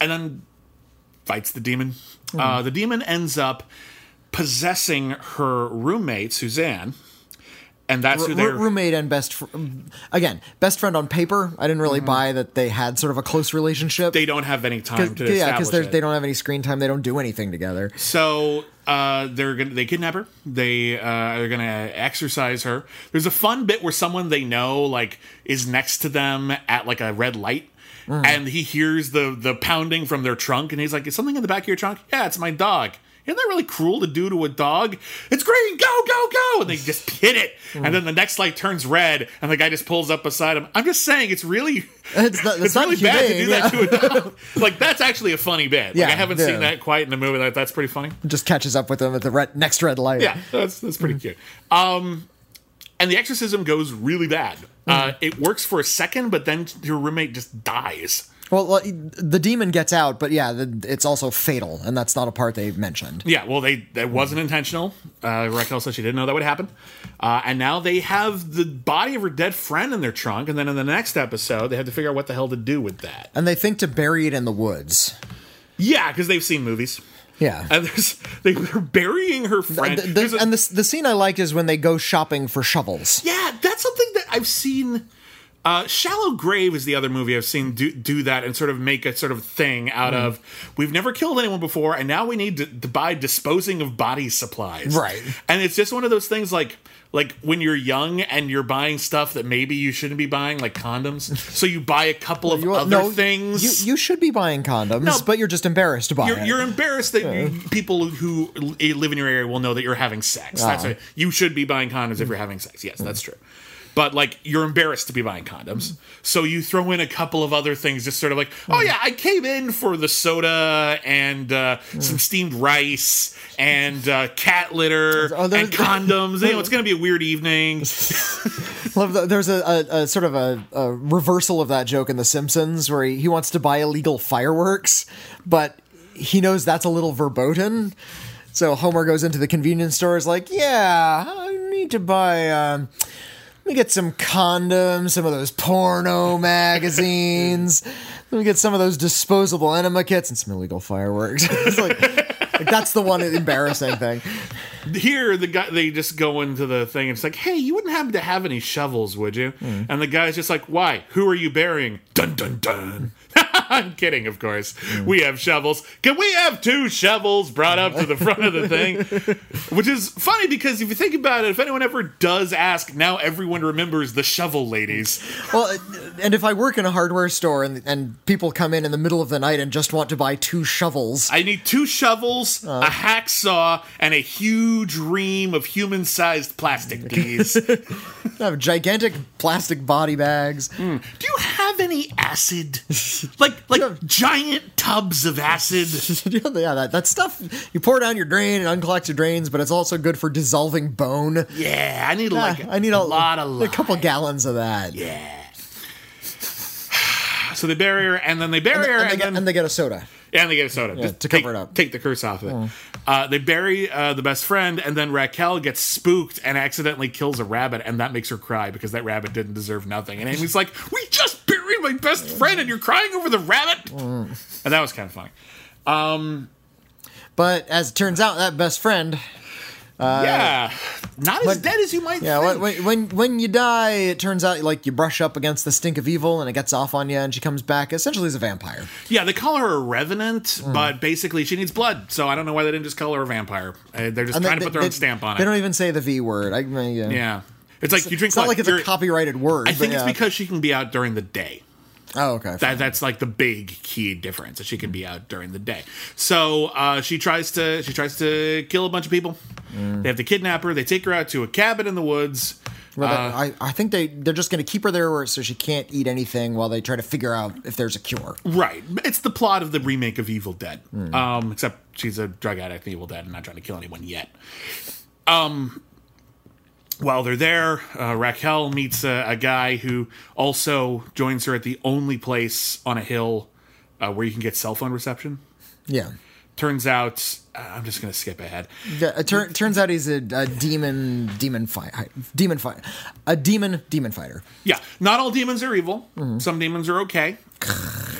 and then fights the demon. Uh, the demon ends up possessing her roommate Suzanne, and that's who R- they're. roommate and best fr- again best friend on paper. I didn't really buy that they had sort of a close relationship. Mm-hmm. they don't have any time to yeah, because they don't have any screen time. They don't do anything together. So uh, they're gonna they kidnap her. They uh, are gonna exercise her. There's a fun bit where someone they know like is next to them at like a red light. And he hears the the pounding from their trunk, and he's like, "Is something in the back of your trunk?" Yeah, it's my dog. Isn't that really cruel to do to a dog? It's green, go, go, go! And they just hit it, and then the next light turns red, and the guy just pulls up beside him. I'm just saying, it's really, It's not- it's really bad to do humane, that to a dog. Like that's actually a funny bit. Like, Yeah, I haven't yeah. seen that quite in the movie. That that's pretty funny. Just catches up with them at the red, next red light. Yeah, that's that's pretty cute. Um, and the exorcism goes really bad. Uh, it works for a second, but then your roommate just dies. Well, the demon gets out, but yeah, it's also fatal, and that's not a part they mentioned. Yeah, well, they that wasn't intentional. Uh, Raquel said she didn't know that would happen, uh, and now they have the body of her dead friend in their trunk. And then in the next episode, they have to figure out what the hell to do with that. And they think to bury it in the woods. Yeah, because they've seen movies. Yeah. And there's they, they're burying her friend. The- the- a- and the, the scene I like is when they go shopping for shovels. Yeah, that's something that I've seen Uh, Shallow Grave is the other movie I've seen do, do that and sort of make a sort of thing out Mm. of we've never killed anyone before and now we need to, to buy disposing of body supplies. Right. And it's just one of those things like like when you're young and you're buying stuff that maybe you shouldn't be buying, like condoms. so you buy a couple of You- other no, things. You, you should be buying condoms, No. but you're just embarrassed by You're, it. you're embarrassed that you, people who live in your area will know that you're having sex. That's Ah. it. You should be buying condoms if you're having sex. Yes, that's true. But like you're embarrassed to be buying condoms, so you throw in a couple of other things, just sort of like, oh yeah, I came in for the soda and uh, some steamed rice and uh, cat litter Oh, and condoms. you know, it's gonna be a weird evening. Love the, there's a, a, a sort of a, a reversal of that joke in The Simpsons where he, he wants to buy illegal fireworks, but he knows that's a little verboten. So Homer goes into the convenience store, is like, "Yeah, I need to buy. Um, let me get some condoms, some of those porno magazines. let me get some of those disposable enema kits and some illegal fireworks." it's like, like that's the one embarrassing thing. Here, the guy they just go into the thing and it's like, "Hey, you wouldn't happen to have any shovels, would you?" Hmm. And the guy's just like, "Why? Who are you burying?" Dun dun dun. I'm kidding, of course. We have shovels. Can we have two shovels brought up to the front of the thing? Which is funny because if you think about it, if anyone ever does ask, now everyone remembers the shovel ladies. Well, and if I work in a hardware store and, and people come in in the middle of the night and just want to buy two shovels, I need two shovels, uh. a hacksaw, and a huge ream of human-sized plastic bees. I have gigantic plastic body bags. Hmm. Do you have any acid? Like like giant tubs of acid? yeah, that, that stuff you pour down your drain and unclogs your drains, but it's also good for dissolving bone. Yeah, I need Ah, like I need a, lot of a couple gallons of that. Yeah. So they bury her, and then they bury her, And, they and, get, then and they get a soda. and they get a soda Yeah, to take- cover it up. Take the curse off of it. Uh, they bury uh, the best friend, and then Raquel gets spooked and accidentally kills a rabbit, and that makes her cry because that rabbit didn't deserve nothing. And Amy's like, "We just buried my best friend, and you're crying over the rabbit," and that was kind of funny. But as it turns out, that best friend, yeah, not as but- dead as you might yeah, think. when, when when you die, it turns out like you brush up against the stink of evil, and it gets off on you, and she comes back essentially as a vampire. Yeah, they call her a revenant, Mm. but basically she needs blood. So I don't know why they didn't just call her a vampire. Uh, they're just And trying they- to put their they- own stamp on They it. They don't even say the V word. I, yeah. yeah, it's like you drink. It's not like it's a you're- copyrighted word. I think but it's because she can be out during the day. Oh, okay. That, that's like the big key difference that she can be out during the day. So uh, she tries to she tries to kill a bunch of people. Mm. They have to kidnap her. They take her out to a cabin in the woods. Well, Uh, I, I think they they're just going to keep her there where, so she can't eat anything while they try to figure out if there's a cure. Right. It's the plot of the remake of Evil Dead. Hmm. Um, except she's a drug addict in Evil Dead and not trying to kill anyone yet. Um, while they're there, uh, Raquel meets a, a guy who also joins her at the only place on a hill uh, where you can get cell phone reception. Yeah. Turns out, uh, I'm just going to skip ahead. It tur- turns out he's a, a demon, demon fight, demon fight, a demon, demon fighter. Yeah, not all demons are evil. Some demons are okay.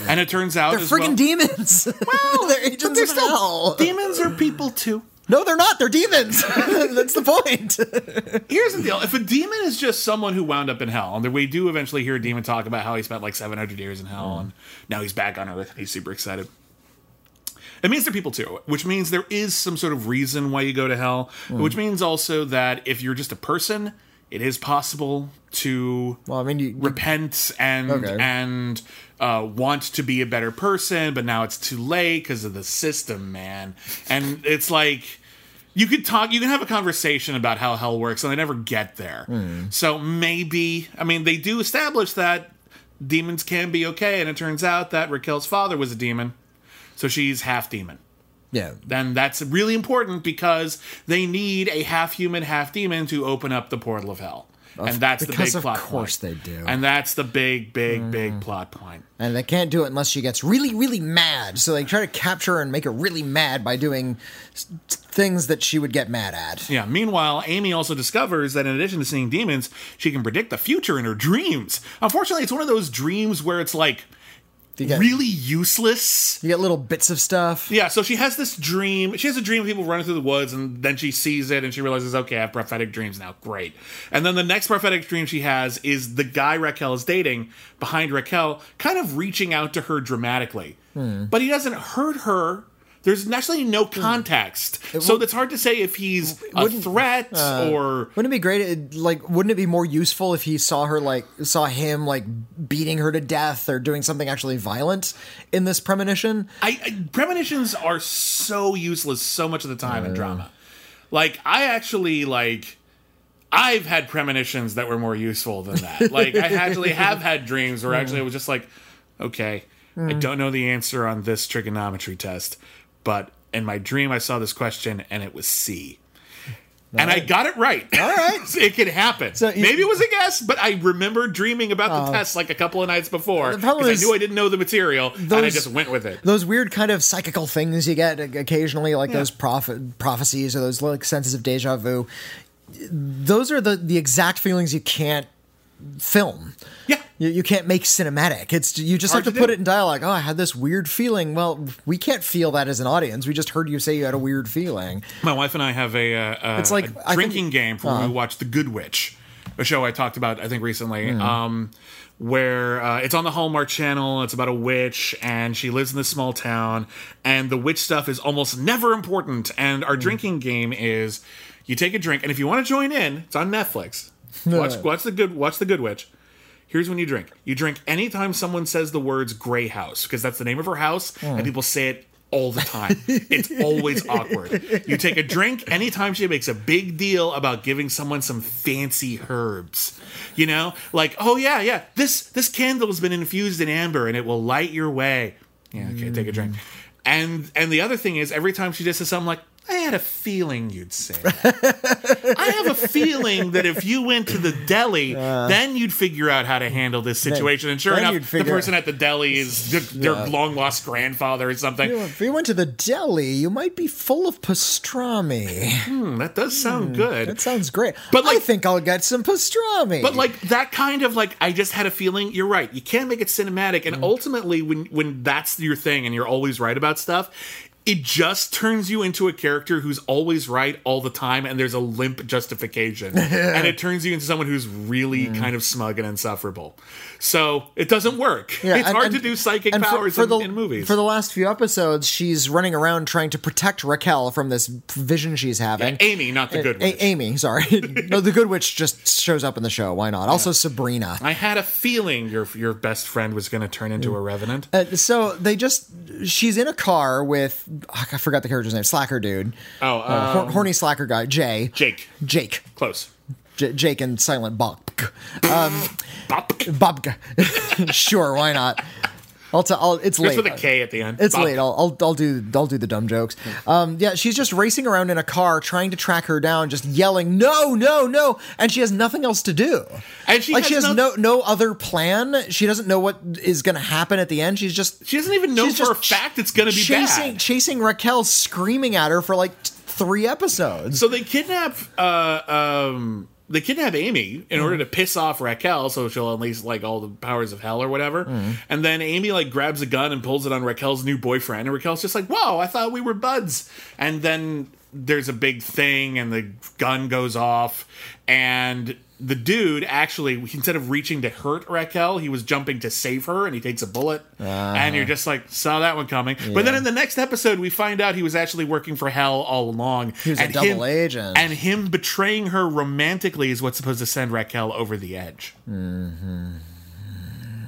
And it turns out They're freaking well, demons. Well, they're agents they're of hell. Demons are people too. No, they're not. They're demons. That's the point. Here's the deal: if a demon is just someone who wound up in hell, and we do eventually hear a demon talk about how he spent like 700 years in hell, and now he's back on Earth, and he's super excited. It means they're people too, which means there is some sort of reason why you go to hell. Which means also that if you're just a person, it is possible to well, I mean, you, you- repent and Okay. and uh, want to be a better person, but now it's too late because of the system, man. And it's like you could talk, you can have a conversation about how hell works, and they never get there. Hmm. So maybe, I mean, they do establish that demons can be okay, and it turns out that Raquel's father was a demon, so she's half demon. Yeah. Then that's really important because they need a half human, half demon to open up the portal of hell. and that's the big of plot Of course point. they do. And that's the big, big, mm. big plot point. And they can't do it unless she gets really, really mad. So they try to capture her and make her really mad by doing things that she would get mad at. Yeah. Meanwhile, Amy also discovers that in addition to seeing demons, she can predict the future in her dreams. Unfortunately, it's one of those dreams where it's like get, really useless. you get little bits of stuff. Yeah, so she has this dream. She has a dream of people running through the woods, and then she sees it and she realizes, okay, I have prophetic dreams now. Great. And then the next prophetic dream she has is the guy Raquel is dating behind Raquel, kind of reaching out to her dramatically. Hmm. But he doesn't hurt her. There's actually no hmm. context. so it's hard to say if he's a threat uh, or. Wouldn't it be great? it- Like, wouldn't it be more useful if he saw her like saw him like beating her to death or doing something actually violent in this premonition? I, I premonitions are so useless so much of the time in uh. drama. Like I actually like I've had premonitions that were more useful than that. like I actually have had dreams where hmm. actually it was just like, okay, I hmm. don't know the answer on this trigonometry test, but in my dream I saw this question and it was C. And I got it right. All right. it could happen. So you- Maybe it was a guess, but I remember dreaming about the oh. test like a couple of nights before because I knew I didn't know the material and I those- just went with it. Those weird kind of psychical things you get occasionally, like those prophet prophecies or those like senses of deja vu. Those are the the exact feelings you can't film. Yeah. You, you can't make cinematic. It's you just Hard have to, to put do. it in dialogue. Oh, I had this weird feeling. Well, we can't feel that as an audience. We just heard you say you had a weird feeling. My wife and I have a, uh, It's like- a I think- drinking game for when Uh-huh. we watch The Good Witch, a show I talked about I think recently. Hmm. Um, where uh, it's on the Hallmark Channel. It's about a witch, and she lives in this small town, and the witch stuff is almost never important. And our drinking game is you take a drink, and if you want to join in, it's on Netflix. Watch, watch the good, watch the Good Witch. Here's when you drink. You drink anytime someone says the words "gray house" because that's the name of her house, and hmm. people say it all the time. it's always awkward. You take a drink anytime she makes a big deal about giving someone some fancy herbs. You know, like oh yeah, yeah, this this candle has been infused in amber and it will light your way. Yeah, okay, take a drink. Hmm. And and the other thing is, every time she just says something like, "I had a feeling you'd say that." I have a feeling that if you went to the deli, then you'd figure out how to handle this situation. And sure Uh. then enough, the person at the deli is th- their long lost grandfather or something. If you went to the deli, you might be full of pastrami. Hmm, that does sound good. That sounds great. But, I think I'll get some pastrami. But like that kind of like I just had a feeling you're right. You can't make it cinematic Mm. and ultimately when when that's your thing and you're always right about stuff, it just turns you into a character who's always right all the time and there's a limp justification. and it turns you into someone who's really kind of smug and insufferable. So, it doesn't work. Mm. Yeah, it's and- hard and- to do psychic and for- powers for in, the, in movies. For the last few episodes, she's running around trying to protect Raquel from this vision she's having. Amy, not the good A- witch. Amy, sorry. no, the good witch just shows up in the show. Why not? Also, Sabrina. I had a feeling your your best friend was going to turn into a revenant. Uh, so they just she's in a car with I forgot the character's name. Slacker dude. Oh, uh, hor- um, horny slacker guy Jay. Jake. Jake. Close. J- Jake and Silent Bob Bop. Bob sure why not I'll tell it's Just late with a K at the end. It's Bop. late. I'll, I'll I'll do I'll do the dumb jokes. Um, yeah, she's just racing around in a car trying to track her down, just yelling no, no, no, and she has nothing else to do. And she like has she has no- no no other plan. She doesn't know what is going to happen at the end. She's just She doesn't even know for a fact it's going to be chasing bad. chasing Raquel, screaming at her for like t- three episodes. So they kidnap uh um they kidnap Amy in order mm. to piss off Raquel so she'll unleash like all the powers of hell or whatever. Mm. And then Amy like grabs a gun and pulls it on Raquel's new boyfriend and Raquel's just like, "Whoa, I thought we were buds." And then there's a big thing and the gun goes off and the dude actually instead of reaching to hurt Raquel, he was jumping to save her and he takes a bullet. Uh-huh. And you're just like, saw that one coming. But then in the next episode we find out he was actually working for Hell all along. He was a and double him- agent. And him betraying her romantically is what's supposed to send Raquel over the edge. Mm-hmm.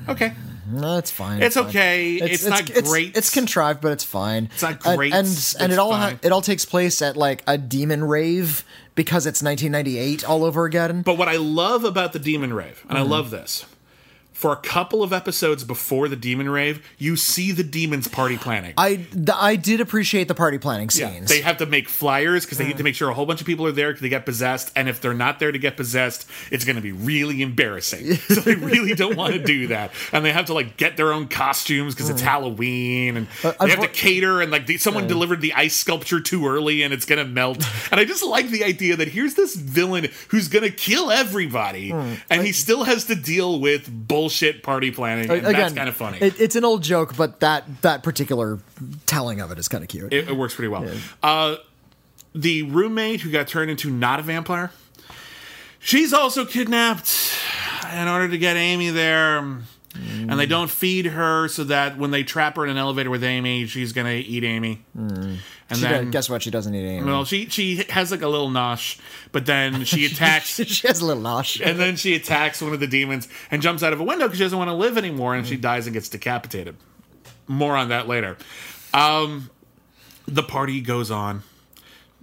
Okay. No, it's fine. It's fine. okay. It's not great. It's, contrived, but it's fine. It's not And- great. and and, It's it all ha- it all takes place at like a demon rave because it's 1998 all over again. But what I love about the Demon Rave, and I Mm-hmm. love this, for a couple of episodes before the Demon Rave, you see the demons party planning. I th- I did appreciate the party planning scenes. Yeah, they have to make flyers because they need to mm. make sure a whole bunch of people are there because they get possessed. And if they're not there to get possessed, it's going to be really embarrassing. so they really don't want to do that. And they have to like get their own costumes because it's mm. Halloween. And uh, they have to cater. And like the, someone delivered the ice sculpture too early and it's going to melt. and I just like the idea that here's this villain who's going to kill everybody. Mm. And he still has to deal with bullshit bullshit party planning. And Again, that's kind of funny. It, it's an old joke, but that that particular telling of it is kind of cute. it, it works pretty well. Uh, the roommate who got turned into not a vampire, she's also kidnapped in order to get Amy there. And they don't feed her so that when they trap her in an elevator with Amy, she's gonna eat Amy. And She then, does- guess what? She doesn't eat Amy. well, she she has like a little nosh, but then she attacks she has a little nosh. and then she attacks one of the demons and jumps out of a window because she doesn't want to live anymore and she dies and gets decapitated more on that later um the party goes on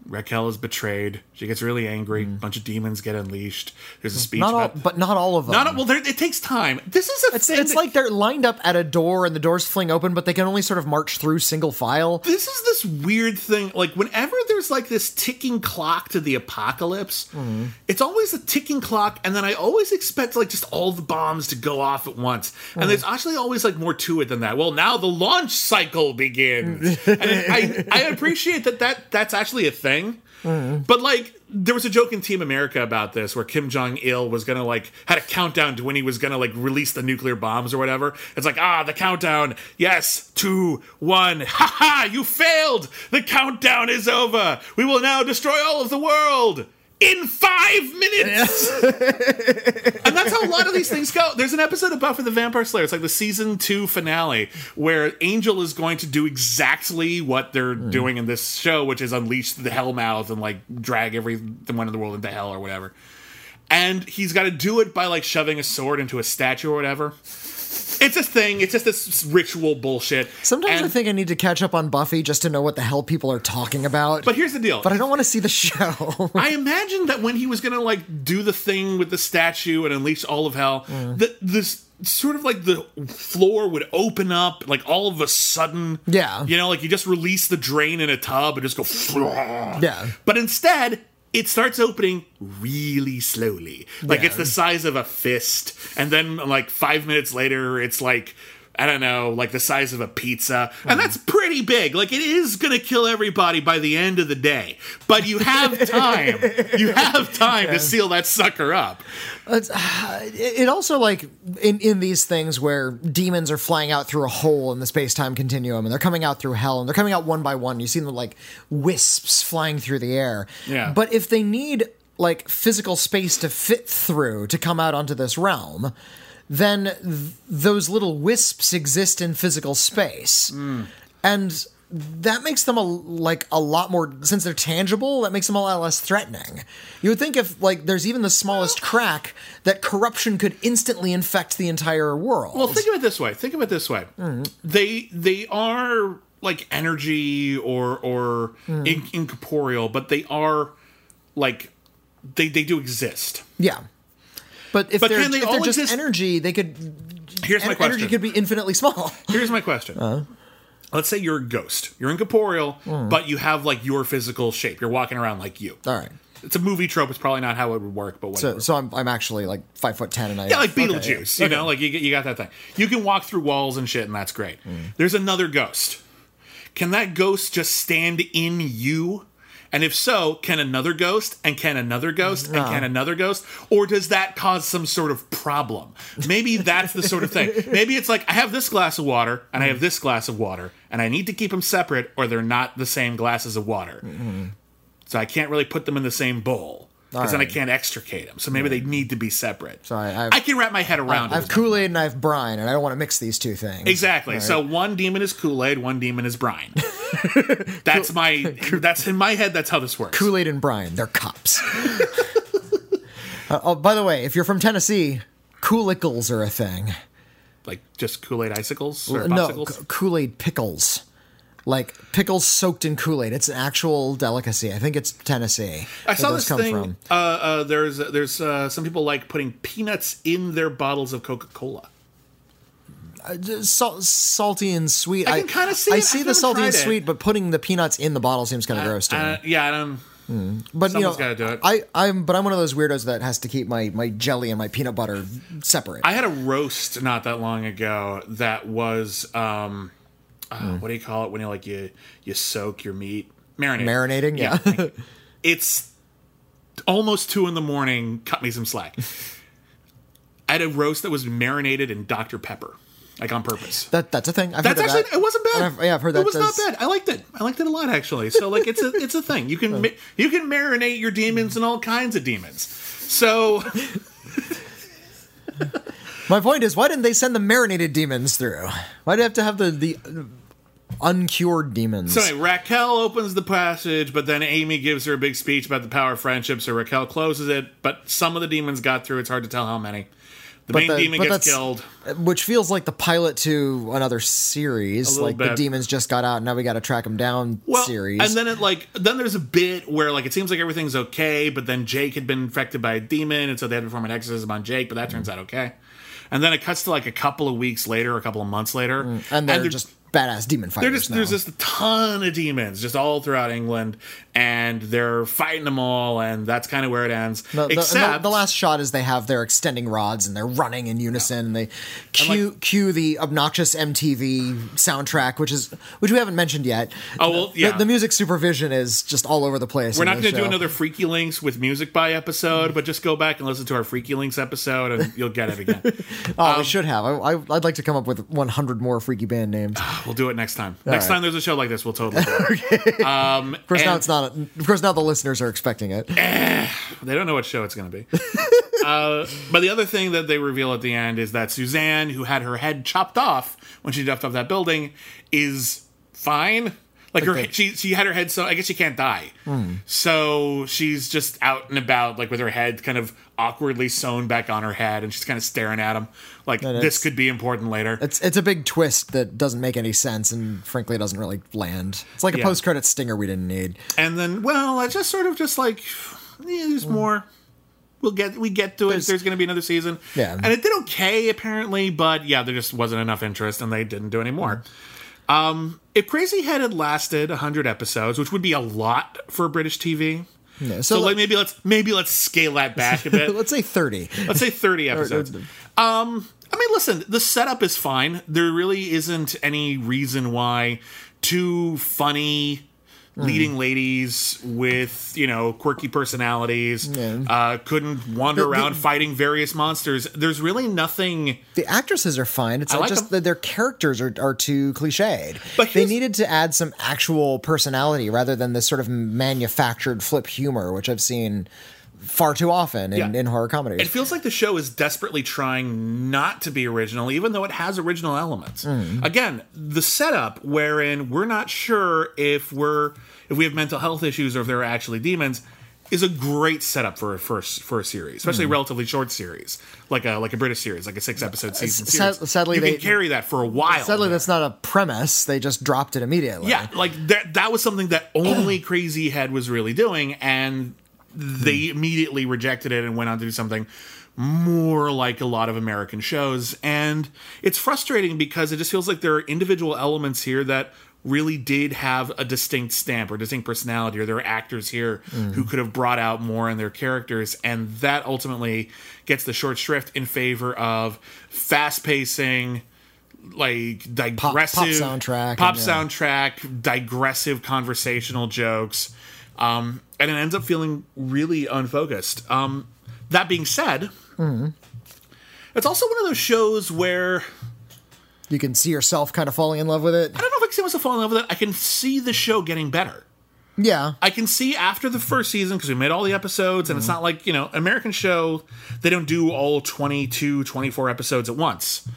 Raquel is betrayed. She gets really angry. A bunch of demons get unleashed. There's a speech Not all, about. but not all of them. not well. It takes time. This is a it's, thing. it's that- like they're lined up at a door and the doors fling open, but they can only sort of march through single file. this is this weird thing. Like whenever there's like this ticking clock to the apocalypse, Mm-hmm. it's always a ticking clock, and then I always expect like just all the bombs to go off at once. Mm-hmm. And there's actually always like more to it than that. Well, now the launch cycle begins, and I I appreciate that that that's actually a thing. Mm-hmm. But like, there was a joke in Team America about this, where Kim Jong Il was gonna like had a countdown to when he was gonna like release the nuclear bombs or whatever. It's like ah, the countdown. Yes, two, one. Ha ha! You failed. The countdown is over. We will now destroy all of the world. In five minutes, and that's how a lot of these things go. There's an episode of Buffy the Vampire Slayer. It's like the season two finale where Angel is going to do exactly what they're hmm. doing in this show, which is unleash the Hellmouth and like drag everyone in the world into hell or whatever. And he's got to do it by like shoving a sword into a statue or whatever. It's a thing. It's just this ritual bullshit. Sometimes I think I need to catch up on Buffy just to know what the hell people are talking about. But here's the deal. but I don't want to see the show. I imagine that when he was gonna like do the thing with the statue and unleash all of hell, Mm. that this sort of like the floor would open up like all of a sudden. Yeah. You know, like you just release the drain in a tub and just go. Yeah. But instead, it starts opening really slowly. Like Yeah. it's the size of a fist. And then like five minutes later, it's like. I don't know, like the size of a pizza. And that's pretty big. Like it is going to kill everybody by the end of the day. But you have time. you have time to seal that sucker up. It's, it it also like in in these things where demons are flying out through a hole in the space time continuum and they're coming out through hell and they're coming out one by one. You see them like wisps flying through the air. Yeah. But if they need like physical space to fit through to come out onto this realm, then th- those little wisps exist in physical space, hmm. and that makes them a like a lot more since they're tangible. That makes them a lot less threatening. You would think if like there's even the smallest crack that corruption could instantly infect the entire world. Well, think of it this way. Think of it this way. Hmm. They they are like energy or or hmm. in, incorporeal, but they are like they they do exist. yeah. But if But they're, they if all they're just exist- energy, they could Here's my en- question. energy could be infinitely small. Here's my question. Let's say you're a ghost. You're incorporeal, but you have like your physical shape. You're walking around like you. All right. It's a movie trope. It's probably not how it would work, but whatever. So, so I'm, I'm actually like five foot ten, and I Yeah, like okay, Beetlejuice. yeah. You know, like you, you got that thing. You can walk through walls and shit, and that's great. Mm. There's another ghost. Can that ghost just stand in you? And if so, can another ghost and can another ghost and can another ghost? Or does that cause some sort of problem? Maybe that's the sort of thing. Maybe it's like, I have this glass of water and I have this glass of water, and I need to keep them separate or they're not the same glasses of water. Mm-hmm. So I can't really put them in the same bowl. Because then I can't extricate them. So maybe they need to be separate. So I- I can wrap my head around I it. have Kool Aid and I have brine, and I don't want to mix these two things. Exactly. So one demon is Kool Aid, one demon is brine. that's my. That's in my head. That's how this works. Kool Aid and brine, they're cops. Uh, oh, by the way, if you're from Tennessee, Koolickles are a thing. Like just Kool Aid icicles or no. Kool Aid pickles. Like pickles soaked in Kool Aid. It's an actual delicacy. I think it's Tennessee. I saw this thing. Uh, uh, there's there's uh, some people like putting peanuts in their bottles of Coca Cola. Sal- salty and sweet. I can kinda see I it. see I've the salty and it. sweet, but putting the peanuts in the bottle seems kind of gross to me. Uh, yeah, I don't. but you know, someone's do it. I, I'm, but I'm one of those weirdos that has to keep my my jelly and my peanut butter separate. I had a roast not that long ago that was um, uh, Hmm. what do you call it when you like you you soak your meat marinate Marinating, yeah. you. it's almost two in the morning. Cut me some slack. I had a roast that was marinated in Dr Pepper, like on purpose. That that's a thing. I've That's heard actually that. it wasn't bad. I've- yeah, I've heard that. It was does- not bad. I liked it. I liked it a lot actually. So like it's a it's a thing. You can you can marinate your demons and all kinds of demons. So My point is, why didn't they send the marinated demons through? Why do they have to have the the uncured demons? So anyway, Raquel opens the passage, but then Amy gives her a big speech about the power of friendship. So Raquel closes it, but some of the demons got through. It's hard to tell how many. The But main the- demon gets killed. which feels like the pilot to another series. Like the demons just got out, and now we got to track them down. Well, series. and then it like then there's a bit where like it seems like everything's okay, but then Jake had been infected by a demon, and so they had to perform an exorcism on Jake, but that turns mm. out okay. And then it cuts to like a couple of weeks later, a couple of months later, Mm, and they're, just badass demon fighters. Just, there's just a ton of demons just all throughout England, and they're fighting them all, and that's kind of where it ends. The, the- and the- Except the, last shot is they have their extending rods and they're running in unison and they cue cue the obnoxious MTV soundtrack, which is which we haven't mentioned yet. Oh, well, The- yeah. The, music supervision is just all over the place. We're not going to do another Freaky Links with music by episode, but just go back and listen to our Freaky Links episode, and you'll get it again. Oh, Um, we should have. I, I, I'd like to come up with 100 more freaky band names. we'll do it next time. next right. time there's a show like this, we'll totally do it. Um, Of course, now it's not. Of course, now the listeners are expecting it. They don't know what show it's going to be. uh, but the other thing that they reveal at the end is that Suzanne, who had her head chopped off when she jumped off that building, is fine. Like her, they- she she had her head so I guess she can't die. So she's just out and about, like with her head kind of awkwardly sewn back on her head, and she's kind of staring at him, like this could be important later. It's it's a big twist that doesn't make any sense and frankly doesn't really land. It's like a Yeah. post credit stinger we didn't need. And then, well, I just sort of just like, yeah, there's more. We'll get we get to it. Mm. There's- There's, going to be another season. Yeah. and it did okay apparently, but yeah, there just wasn't enough interest, and they didn't do any more. Um, if Crazy Head had lasted hundred episodes, which would be a lot for British TV, Yeah, so, so like maybe let's maybe let's scale that back a bit. Let's say 30. Let's say 30 episodes. Um, I mean, listen, the setup is fine. There really isn't any reason why two funny leading ladies with, you know, quirky personalities Yeah. uh, couldn't wander The- the- around fighting various monsters. There's really nothing. The actresses are fine. It's I like like just that their characters are, are too cliched. But they needed to add some actual personality rather than this sort of manufactured flip humor, which I've seen far too often in, Yeah. in horror comedies. It feels like the show is desperately trying not to be original, even though it has original elements. Mm. Again, the setup wherein we're not sure if we're if we have mental health issues or if there are actually demons is a great setup for a first for a series, especially Mm. a relatively short series, like a like a British series, like a six episode season sad- series. sadly, you they- can carry that for a while. Sadly, that's not a premise. They just dropped it immediately. Yeah, like that that was something that only Crazy Head was really doing, and they immediately rejected it and went on to do something more like a lot of American shows. And it's frustrating because it just feels like there are individual elements here that really did have a distinct stamp or distinct personality, or there are actors here who could have brought out more in their characters, and that ultimately gets the short shrift in favor of fast pacing like digressive pop soundtrack pop and, yeah. soundtrack, digressive conversational jokes, um, and it ends up feeling really unfocused. Um, that being said, Mm-hmm. it's also one of those shows where You can see yourself kind of falling in love with it. I don't know if I can see myself falling in love with it. I can see the show getting better. Yeah. I can see after the first season because we made all the episodes and it's not like, you know, American show, they don't do all 22, 24 episodes at once.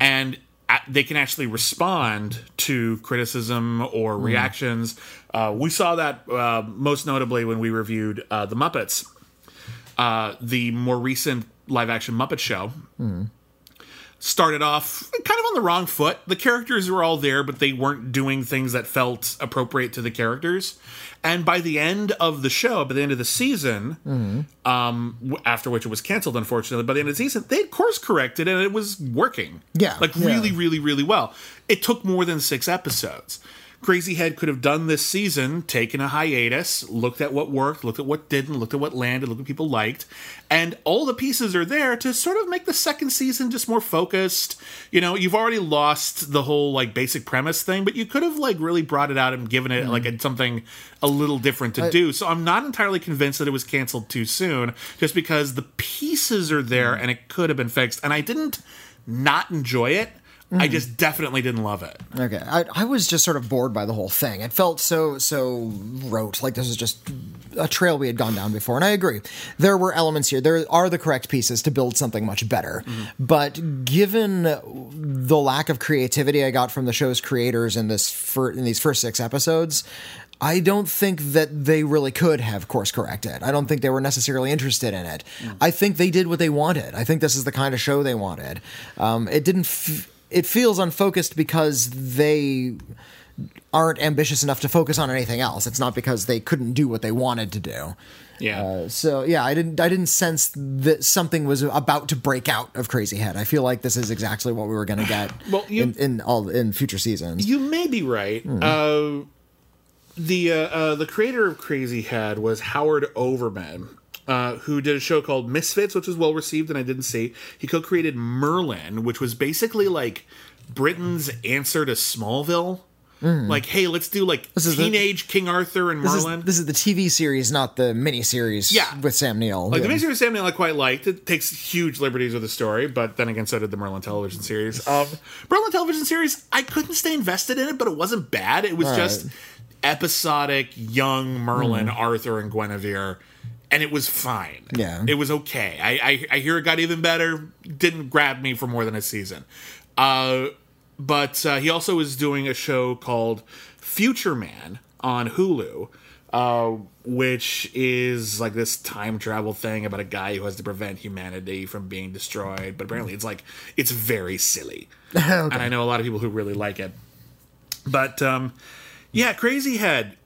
And they can actually respond to criticism or reactions. Uh, we saw that uh, most notably when we reviewed uh, The Muppets, uh, the more recent live action Muppet show started off kind of on the wrong foot. The characters were all there, but they weren't doing things that felt appropriate to the characters. And by the end of the show, by the end of the season, um, after which it was canceled, unfortunately, by the end of the season, they had course corrected and it was working. Yeah, Like yeah. really, really, really well. It took more than six episodes. Crazy Head could have done this season, taken a hiatus, looked at what worked, looked at what didn't, looked at what landed, looked at what people liked, and all the pieces are there to sort of make the second season just more focused. You know, you've already lost the whole like basic premise thing, but you could have like really brought it out and given it like a, mm-hmm. something a little different to do. So I'm not entirely convinced that it was canceled too soon, just because the pieces are there mm. and it could have been fixed. And I didn't not enjoy it. I hmm. just definitely didn't love it. Okay, I, I was just sort of bored by the whole thing. It felt so so rote, like this is just a trail we had gone down before. And I agree, there were elements here. There are the correct pieces to build something much better. Mm-hmm. But given the lack of creativity I got from the show's creators in this fir- in these first six episodes. I don't think that they really could have course corrected. I don't think they were necessarily interested in it. Mm. I think they did what they wanted. I think this is the kind of show they wanted. Um, it didn't. F- it feels unfocused because they aren't ambitious enough to focus on anything else. It's not because they couldn't do what they wanted to do. Yeah. Uh, so yeah, I didn't. I didn't sense that something was about to break out of Crazy Head. I feel like this is exactly what we were going to get. Well, you- in, in all in future seasons. You may be right. Uh, the uh, uh, the creator of Crazy Head was Howard Overman, uh, who did a show called Misfits, which was well received, and I didn't see. He co-created Merlin, which was basically like Britain's answer to Smallville. Like, hey, let's do like is the- teenage King Arthur and this Merlin. is this is the TV series, not the miniseries. Yeah. with Sam Neill. Like Yeah. the miniseries with Sam Neill I quite liked. It takes huge liberties with the story, but then again, so did the Merlin television series. Um, Merlin television series, I couldn't stay invested in it, but it wasn't bad. It was All just right. episodic young Merlin, Arthur, and Guinevere, and it was fine. Yeah. it was okay. I, I I hear it got even better. Didn't grab me for more than a season. Uh, but uh, he also is doing a show called Future Man on Hulu, uh, which is like this time travel thing about a guy who has to prevent humanity from being destroyed. But apparently, it's like it's very silly, and I know a lot of people who really like it. But um, yeah, Crazy Head,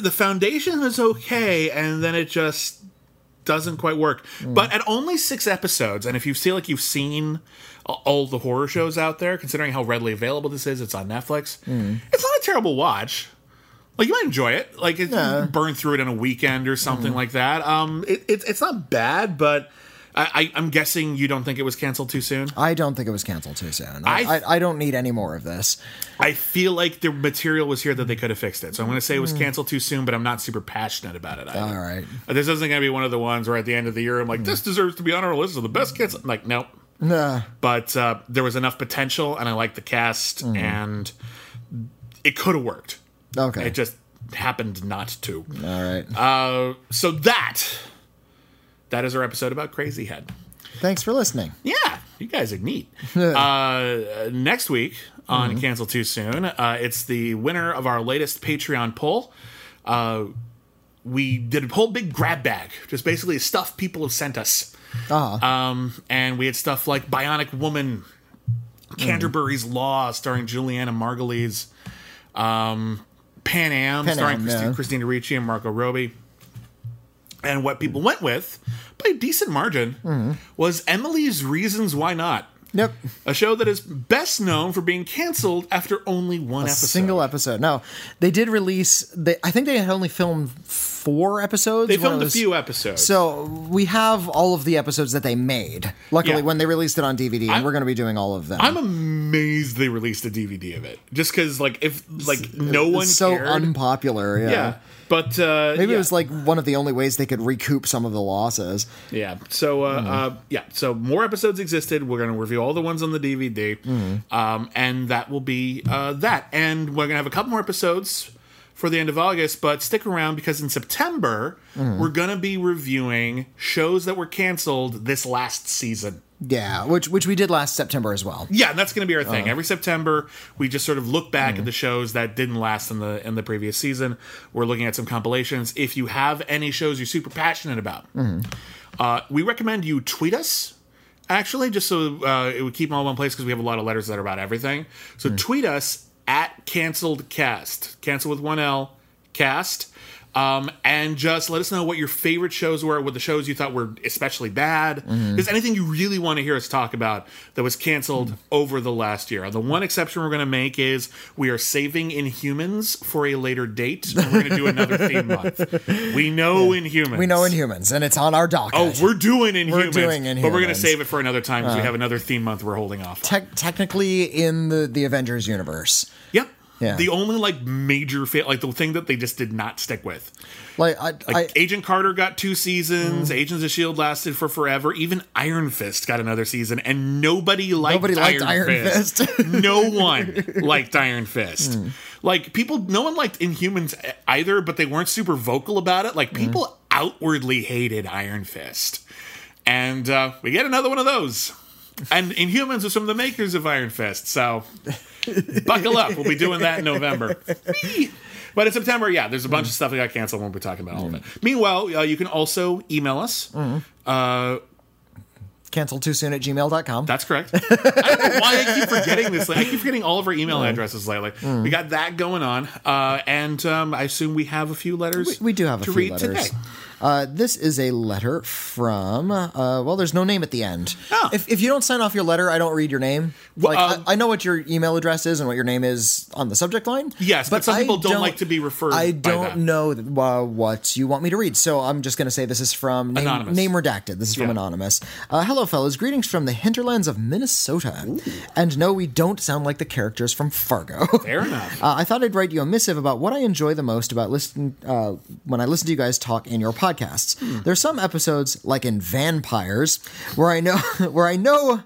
the foundation is okay, and then it just doesn't quite work. Hmm. But at only six episodes, and if you feel like you've seen all the horror shows out there, considering how readily available this is, it's on Netflix. Hmm. It's not a terrible watch. Like you might enjoy it. Like it, Yeah. you burn through it in a weekend or something hmm. like that. Um, it, it, it's not bad, but I, I, I'm guessing you don't think it was canceled too soon. I don't think it was canceled too soon. I, I- I, I don't need any more of this. I feel like the material was here that they could have fixed it. So I'm going to say it was canceled too soon, but I'm not super passionate about it. Either. All right. This isn't going to be one of the ones where at the end of the year I'm like, this deserves to be on our list of the best kids. I'm like, nope. Nah. But uh, there was enough potential, and I liked the cast, and it could have worked. Okay. It just happened not to. All right. Uh, so that that is our episode about Crazy Head. Thanks for listening. Yeah, you guys are neat. uh, next week on Cancel Too Soon, uh, it's the winner of our latest Patreon poll. Uh, we did a whole big grab bag, just basically stuff people have sent us. Uh-huh. Um, and we had stuff like Bionic Woman, Canterbury's Law, starring Julianna Margulies, um, Pan Am, Pan starring Am, Christi-. Christina Ricci and Margot Robbie. And what people went with, by a decent margin, Mm-hmm. was Emily's Reasons Why Not. Yep. A show that is best known for being canceled after only one A episode. single episode. No, they did release. They, I think they had only filmed four episodes. They filmed a few episodes. So we have all of the episodes that they made. Luckily, Yeah. when they released it on DVD, and I'm- we're going to be doing all of them. I'm amazed they released a DVD of it. Just because, like, if like no one It's so cared. unpopular. Yeah. yeah, but uh, Maybe yeah. it was like one of the only ways they could recoup some of the losses. Yeah. So uh, uh yeah. So more episodes existed. We're gonna review all the ones on the DVD, um, and that will be uh, that. And we're gonna have a couple more episodes for the end of August. But stick around because in September we're gonna be reviewing shows that were canceled this last season. Yeah, which which we did last September as well. Yeah, and that's going to be our thing. Every September, we just sort of look back at the shows that didn't last in the in the previous season. We're looking at some compilations. If you have any shows you're super passionate about, uh, we recommend you tweet us. Actually, just so uh, it would keep them all in one place because we have a lot of letters that are about everything. So tweet us at canceled cast, cancel with one L, cast. Um, and just let us know what your favorite shows were, what the shows you thought were especially bad. Mm-hmm. Is anything you really want to hear us talk about that was canceled Mm. over the last year? The one exception we're going to make is we are saving Inhumans for a later date. We're going to do another theme month. We know Inhumans. We know Inhumans, and it's on our docket. Oh, we're doing Inhumans. We're doing Inhumans. But we're going to Uh. save it for another time because we have another theme month we're holding off. Tec- technically in the the Avengers universe. Yep. Yeah. The only like major fa- like the thing that they just did not stick with. Like I, Like I Agent Carter got two seasons, Mm. Agents of Shield lasted for forever. Even Iron Fist got another season, and nobody liked Nobody liked Iron, Iron Fist. Fist. No one liked Iron Fist. Like people, no one liked Inhumans either, but they weren't super vocal about it. Like people outwardly hated Iron Fist, and uh, we get another one of those. And Inhumans are some of the makers of Iron Fist, so buckle up. We'll be doing that in November. But in September, yeah, there's a bunch of stuff that got canceled. We'll be talking about all of it. Meanwhile, uh, you can also email us. Uh, cancel too soon at gmail.com. that's correct. I don't know why I keep forgetting this. I keep forgetting all of our email addresses lately. We got that going on, uh, and um, I assume we have a few letters. we do have a to few read letters. today. Uh, this is a letter from. Uh, well, there's no name at the end. Oh. If, if you don't sign off your letter, I don't read your name. Like um, I, I know what your email address is and what your name is on the subject line. Yes, but some I people don't like to be referred I don't know uh, what you want me to read, so I'm just going to say this is from name, Anonymous. name redacted. This is from Yeah. anonymous. Uh, hello, fellas. Greetings from the hinterlands of Minnesota. And no, we don't sound like the characters from Fargo. Fair enough. Uh, I thought I'd write you a missive about what I enjoy the most about listening uh, when I listen to you guys talk in your podcasts. Hmm. There's some episodes, like in Vampires, where I know where I know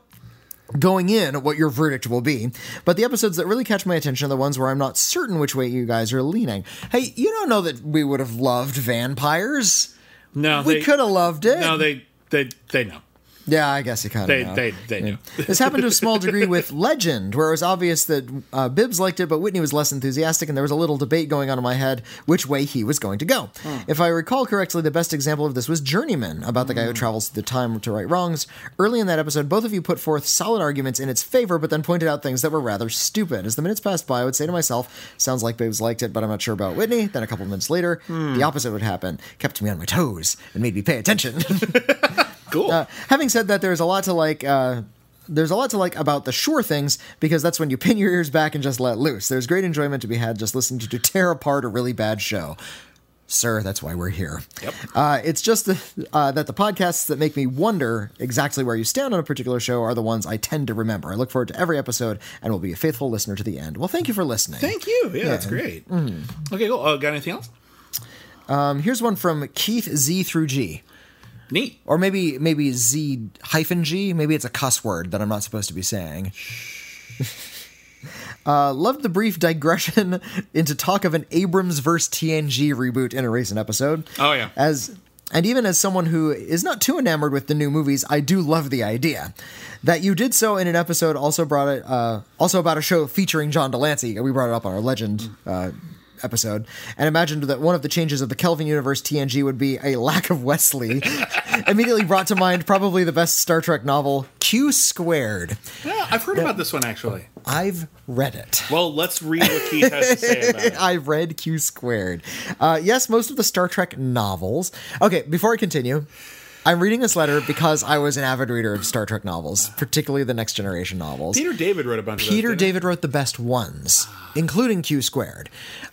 going in what your verdict will be. But the episodes that really catch my attention are the ones where I'm not certain which way you guys are leaning. Hey, you don't know that we would have loved Vampires. no, We could have loved it. No, they they they know. Yeah, I guess you kind of They know. they they knew. This happened to a small degree with Legend, where it was obvious that uh, Bibbs liked it, but Witney was less enthusiastic, and there was a little debate going on in my head which way he was going to go. Hmm. If I recall correctly, the best example of this was Journeyman, about the guy who hmm. travels through the time to right wrongs. Early in that episode, both of you put forth solid arguments in its favor, but then pointed out things that were rather stupid. As the minutes passed by, I would say to myself, sounds like Bibbs liked it, but I'm not sure about Witney. Then a couple minutes later, hmm. the opposite would happen. Kept me on my toes and made me pay attention. Cool. Uh, having said that, there's a lot to like. Uh, there's a lot to like about the sure things because that's when you pin your ears back and just let loose. There's great enjoyment to be had just listening to, to tear apart a really bad show. Sir, that's why we're here. Yep. Uh, it's just the, uh, that the podcasts that make me wonder exactly where you stand on a particular show are the ones I tend to remember. I look forward to every episode and will be a faithful listener to the end. Well, thank you for listening. Thank you. Yeah, that's great. Okay, cool. Uh, got anything else? Um, here's one from Keith Z through G. Neat. Or maybe maybe Z hyphen G. Maybe it's a cuss word that I'm not supposed to be saying. uh, loved the brief digression into talk of an Abrams versus TNG reboot in a recent episode. Oh, yeah. As and even as someone who is not too enamored with the new movies, I do love the idea. That you did so in an episode also brought it uh, also about a show featuring John de Lancie. We brought it up on our Legend uh, episode and imagined that one of the changes of the Kelvin universe TNG would be a lack of Wesley. Immediately brought to mind probably the best Star Trek novel, Q Squared. Yeah, I've heard about this one actually. I've read it. Well, let's read what Keith has to say about it. I read Q squared. Uh, yes, most of the Star Trek novels. Okay, before I continue, I'm reading this letter because I was an avid reader of Star Trek novels, particularly the Next Generation novels. Peter David wrote a bunch those. Peter didn't he? David wrote the best ones, including Q squared.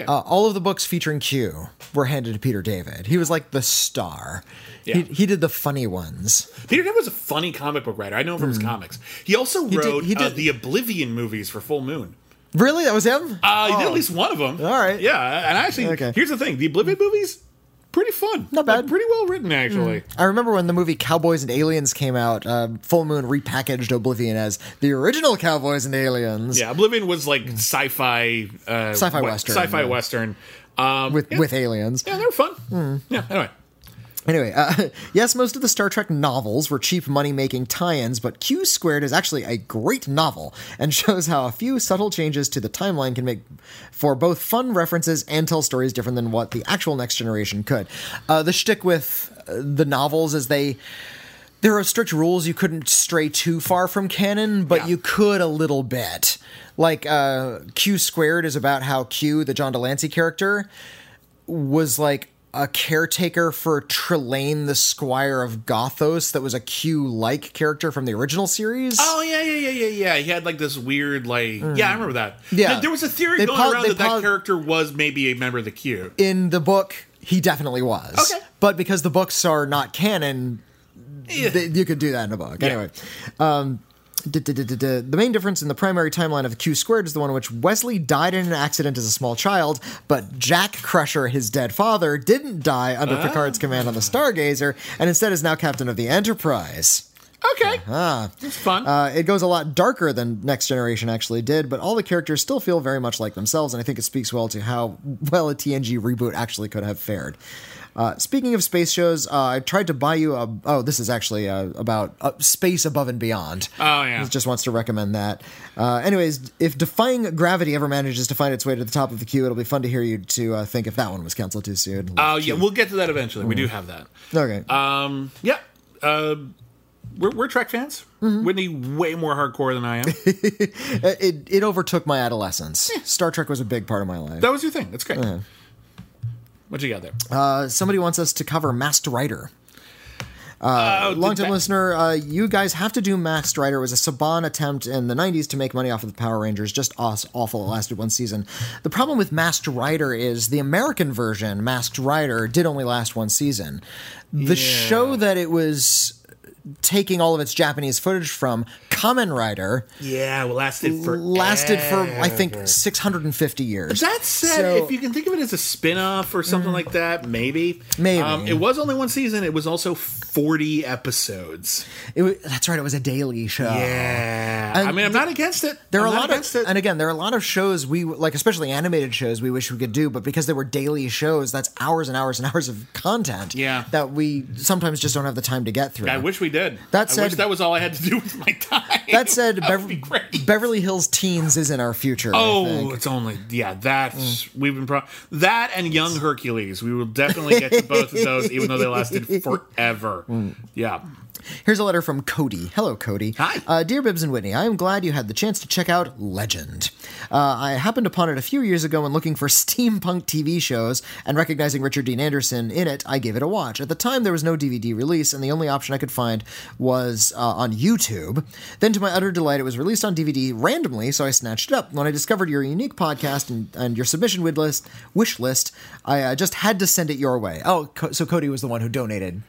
Uh, all of the books featuring Q were handed to Peter David. He was like the star. Yeah. He, he did the funny ones. Peter David was a funny comic book writer. I know him from his comics. He also did- wrote he uh, the Oblivion movies for Full Moon. Really, that was him. Uh, he did Oh. at least one of them. All right. Yeah, and actually, Okay. here's the thing: the Oblivion movies, pretty fun. Not bad. Like, pretty well written, actually. I remember when the movie Cowboys and Aliens came out, uh, Full Moon repackaged Oblivion as the original Cowboys and Aliens. Yeah, Oblivion was like sci-fi, uh. Sci-fi western, sci-fi yeah. western. Um, With, yeah, with aliens. yeah, they were fun. Hmm. Yeah. Anyway, Anyway, uh, yes, most of the Star Trek novels were cheap money making tie ins, but Q Squared is actually a great novel and shows how a few subtle changes to the timeline can make for both fun references and tell stories different than what the actual Next Generation could. Uh, the shtick with uh, the novels is they. There are strict rules. You couldn't stray too far from canon, but Yeah. you could a little bit. Like, uh, Q Squared is about how Q, the John de Lancie character, was like a caretaker for Trelane, the Squire of Gothos, that was a Q like character from the original series. Oh yeah, yeah, yeah, yeah, yeah. He had like this weird, like, yeah, I remember that. Yeah. There- there was a theory They going po- around that that character was maybe a member of the Q. In the book, he definitely was. Okay. But because the books are not canon, Yeah. th- you could do that in a book. Yeah. Anyway. Um, the main difference in the primary timeline of Q squared is the one in which Wesley died in an accident as a small child, but Jack Crusher, his dead father, didn't die under Ah. Picard's command on the Stargazer, and instead is now captain of the Enterprise. Okay, ah, it's fun. Uh, it goes a lot darker than Next Generation actually did, but all the characters still feel very much like themselves, and I think it speaks well to how well a TNG reboot actually could have fared. Uh, speaking of space shows, uh, I tried to buy you a. Oh, this is actually uh, about uh, Space Above and Beyond. Oh, yeah. He just wants to recommend that. Uh, anyways, if Defying Gravity ever manages to find its way to the top of the queue, it'll be fun to hear you to uh, think if that one was canceled too soon. Oh yeah, we'll get to that eventually. We do have that. okay. Um, yeah. Uh, we're, we're Trek fans. Mm-hmm. Witney, way more hardcore than I am. it, it overtook my adolescence. Star Trek was a big part of my life. that was your thing. That's great. What you got there? Uh, somebody wants us to cover Masked Rider. Uh, long-time that- listener, uh, you guys have to do Masked Rider. It was a Saban attempt in the 90s to make money off of the Power Rangers. Just aw- awful. It lasted one season. The problem with Masked Rider is the American version, Masked Rider, did only last one season. The show that it was taking all of its Japanese footage from, Kamen Rider, Yeah, well, lasted for lasted for, I think, 650 years. That said, So- Mm. if you can think of it as a spin-off or something like that, maybe. Maybe. Um, it was only one season. It was also 40 episodes. It that's right, it was a daily show. Yeah. And I mean, I'm not against it. There are I'm a lot of, it. and again, there are a lot of shows we like, especially animated shows, we wish we could do, but because they were daily shows, that's hours and hours and hours of content. Yeah. that we sometimes just don't have the time to get through. I wish we did. That I said- wish that was all I had to do with my time. That said, Bev- Beverly Hills Teens is in our future. I Oh, think. it's only yeah. That's mm. we've been pro- that and Young Hercules. We will definitely get to both of those, even though they lasted forever. Mm. Yeah. Here's a letter from Cody. Hello, Cody. Hi. Uh, Dear Bibbs and Witney, I am glad you had the chance to check out Legend. Uh, I happened upon it a few years ago when looking for steampunk TV shows, and recognizing Richard Dean Anderson in it, I gave it a watch. At the time, there was no DVD release, and the only option I could find was uh, on YouTube. Then, to my utter delight, it was released on DVD randomly, so I snatched it up. When I discovered your unique podcast and, and your submission wish list, wish list, I uh, just had to send it your way. Oh, Co- so Cody was the one who donated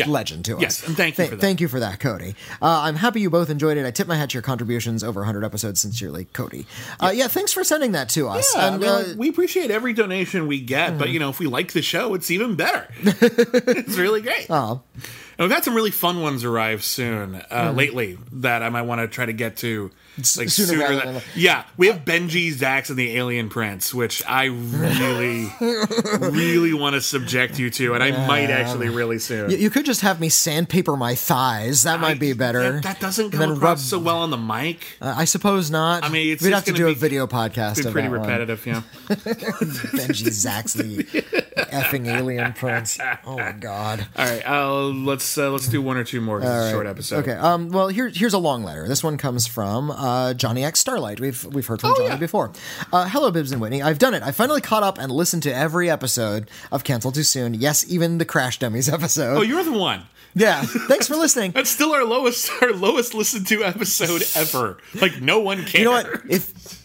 Yeah. legend to us. Yes, and thank you for that. Thank you for that, Cody. Uh, I'm happy you both enjoyed it. I tip my hat to your contributions over 100 episodes. Sincerely, Cody. Uh, yeah, thanks for sending that to us. Yeah, and, I mean, uh, we appreciate every donation we get, but you know, if we like the show, it's even better. it's really great. Oh. And we've had some really fun ones arrive soon uh, lately that I might want to try to get to. Like sooner sooner, than, than- yeah, we have Benji, Zax, and the Alien Prince, which I really, really want to subject you to, and I might actually really soon. you, you could just have me sandpaper my thighs. That might be better. That, that doesn't come across rub- so well on the mic. Uh, I suppose not. I mean, it's we'd have to do a video podcast. Of pretty that one. repetitive, yeah. Benji Zaxley, effing alien prince. Oh my god. All right, uh, let's uh, let's do one or two more a short episode. Okay. Um, well, here, here's a long letter. This one comes from uh, Johnny X Starlight. We've we've heard from Oh, Johnny yeah. before. Uh, Hello, Bibbs and Witney. I've done it. I finally caught up and listened to every episode of Cancel Too Soon. Yes, even the Crash Dummies episode. Oh, you're the one. yeah. Thanks for listening. That's still our lowest our lowest listened to episode ever. Like no one cares. You know what? If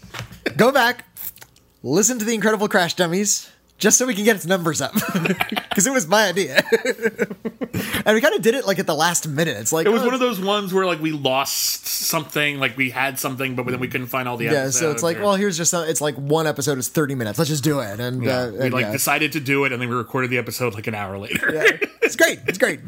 go back, listen to the Incredible Crash Dummies. Just so we can get its numbers up, because it was my idea, and we kind of did it like at the last minute. It's like It was oh, one of those ones where like we lost something, like we had something, but then we couldn't find all the yeah. episodes. So it's like, or- well, here's just a, it's like one episode is thirty minutes. Let's just do it, and Yeah, uh, we and, like yeah. decided to do it, and then we recorded the episode like an hour later. it's great. It's great.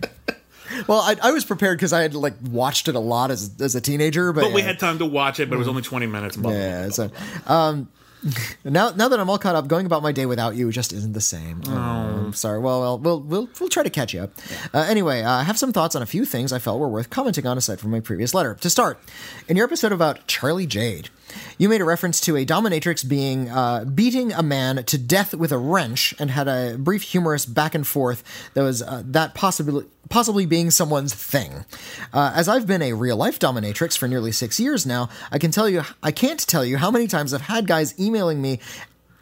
Well, I, I was prepared because I had like watched it a lot as as a teenager, but, but we had time to watch it, but it was only twenty minutes. blah, blah. Yeah. So, um, now now that I'm all caught up, going about my day without you just isn't the same. Oh, I'm sorry. Well, well, we'll we'll we'll try to catch you up. Uh, anyway, uh, I have some thoughts on a few things I felt were worth commenting on aside from my previous letter. To start, in your episode about Charlie Jade. You made a reference to a dominatrix being uh, beating a man to death with a wrench, and had a brief humorous back and forth that was uh, that possibly possibly being someone's thing. Uh, as I've been a real life dominatrix for nearly six years now, I can tell you I can't tell you how many times I've had guys emailing me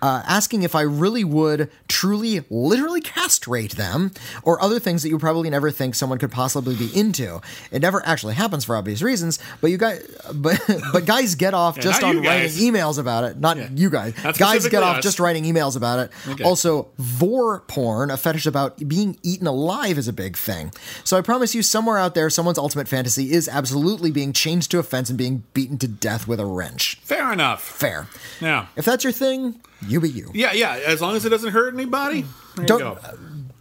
uh, asking if I really would truly, literally castrate them, or other things that you probably never think someone could possibly be into. It never actually happens for obvious reasons, but you guys, but but guys get off just on writing emails about it. Not you guys. Not Guys get off us. just writing emails about it. Okay. Also, vore porn, a fetish about being eaten alive, is a big thing. So I promise you, somewhere out there, someone's ultimate fantasy is absolutely being chained to a fence and being beaten to death with a wrench. Fair enough. Fair. Yeah. If that's your thing, you be you. Yeah, yeah. As long as it doesn't hurt anybody, there Don't- you go.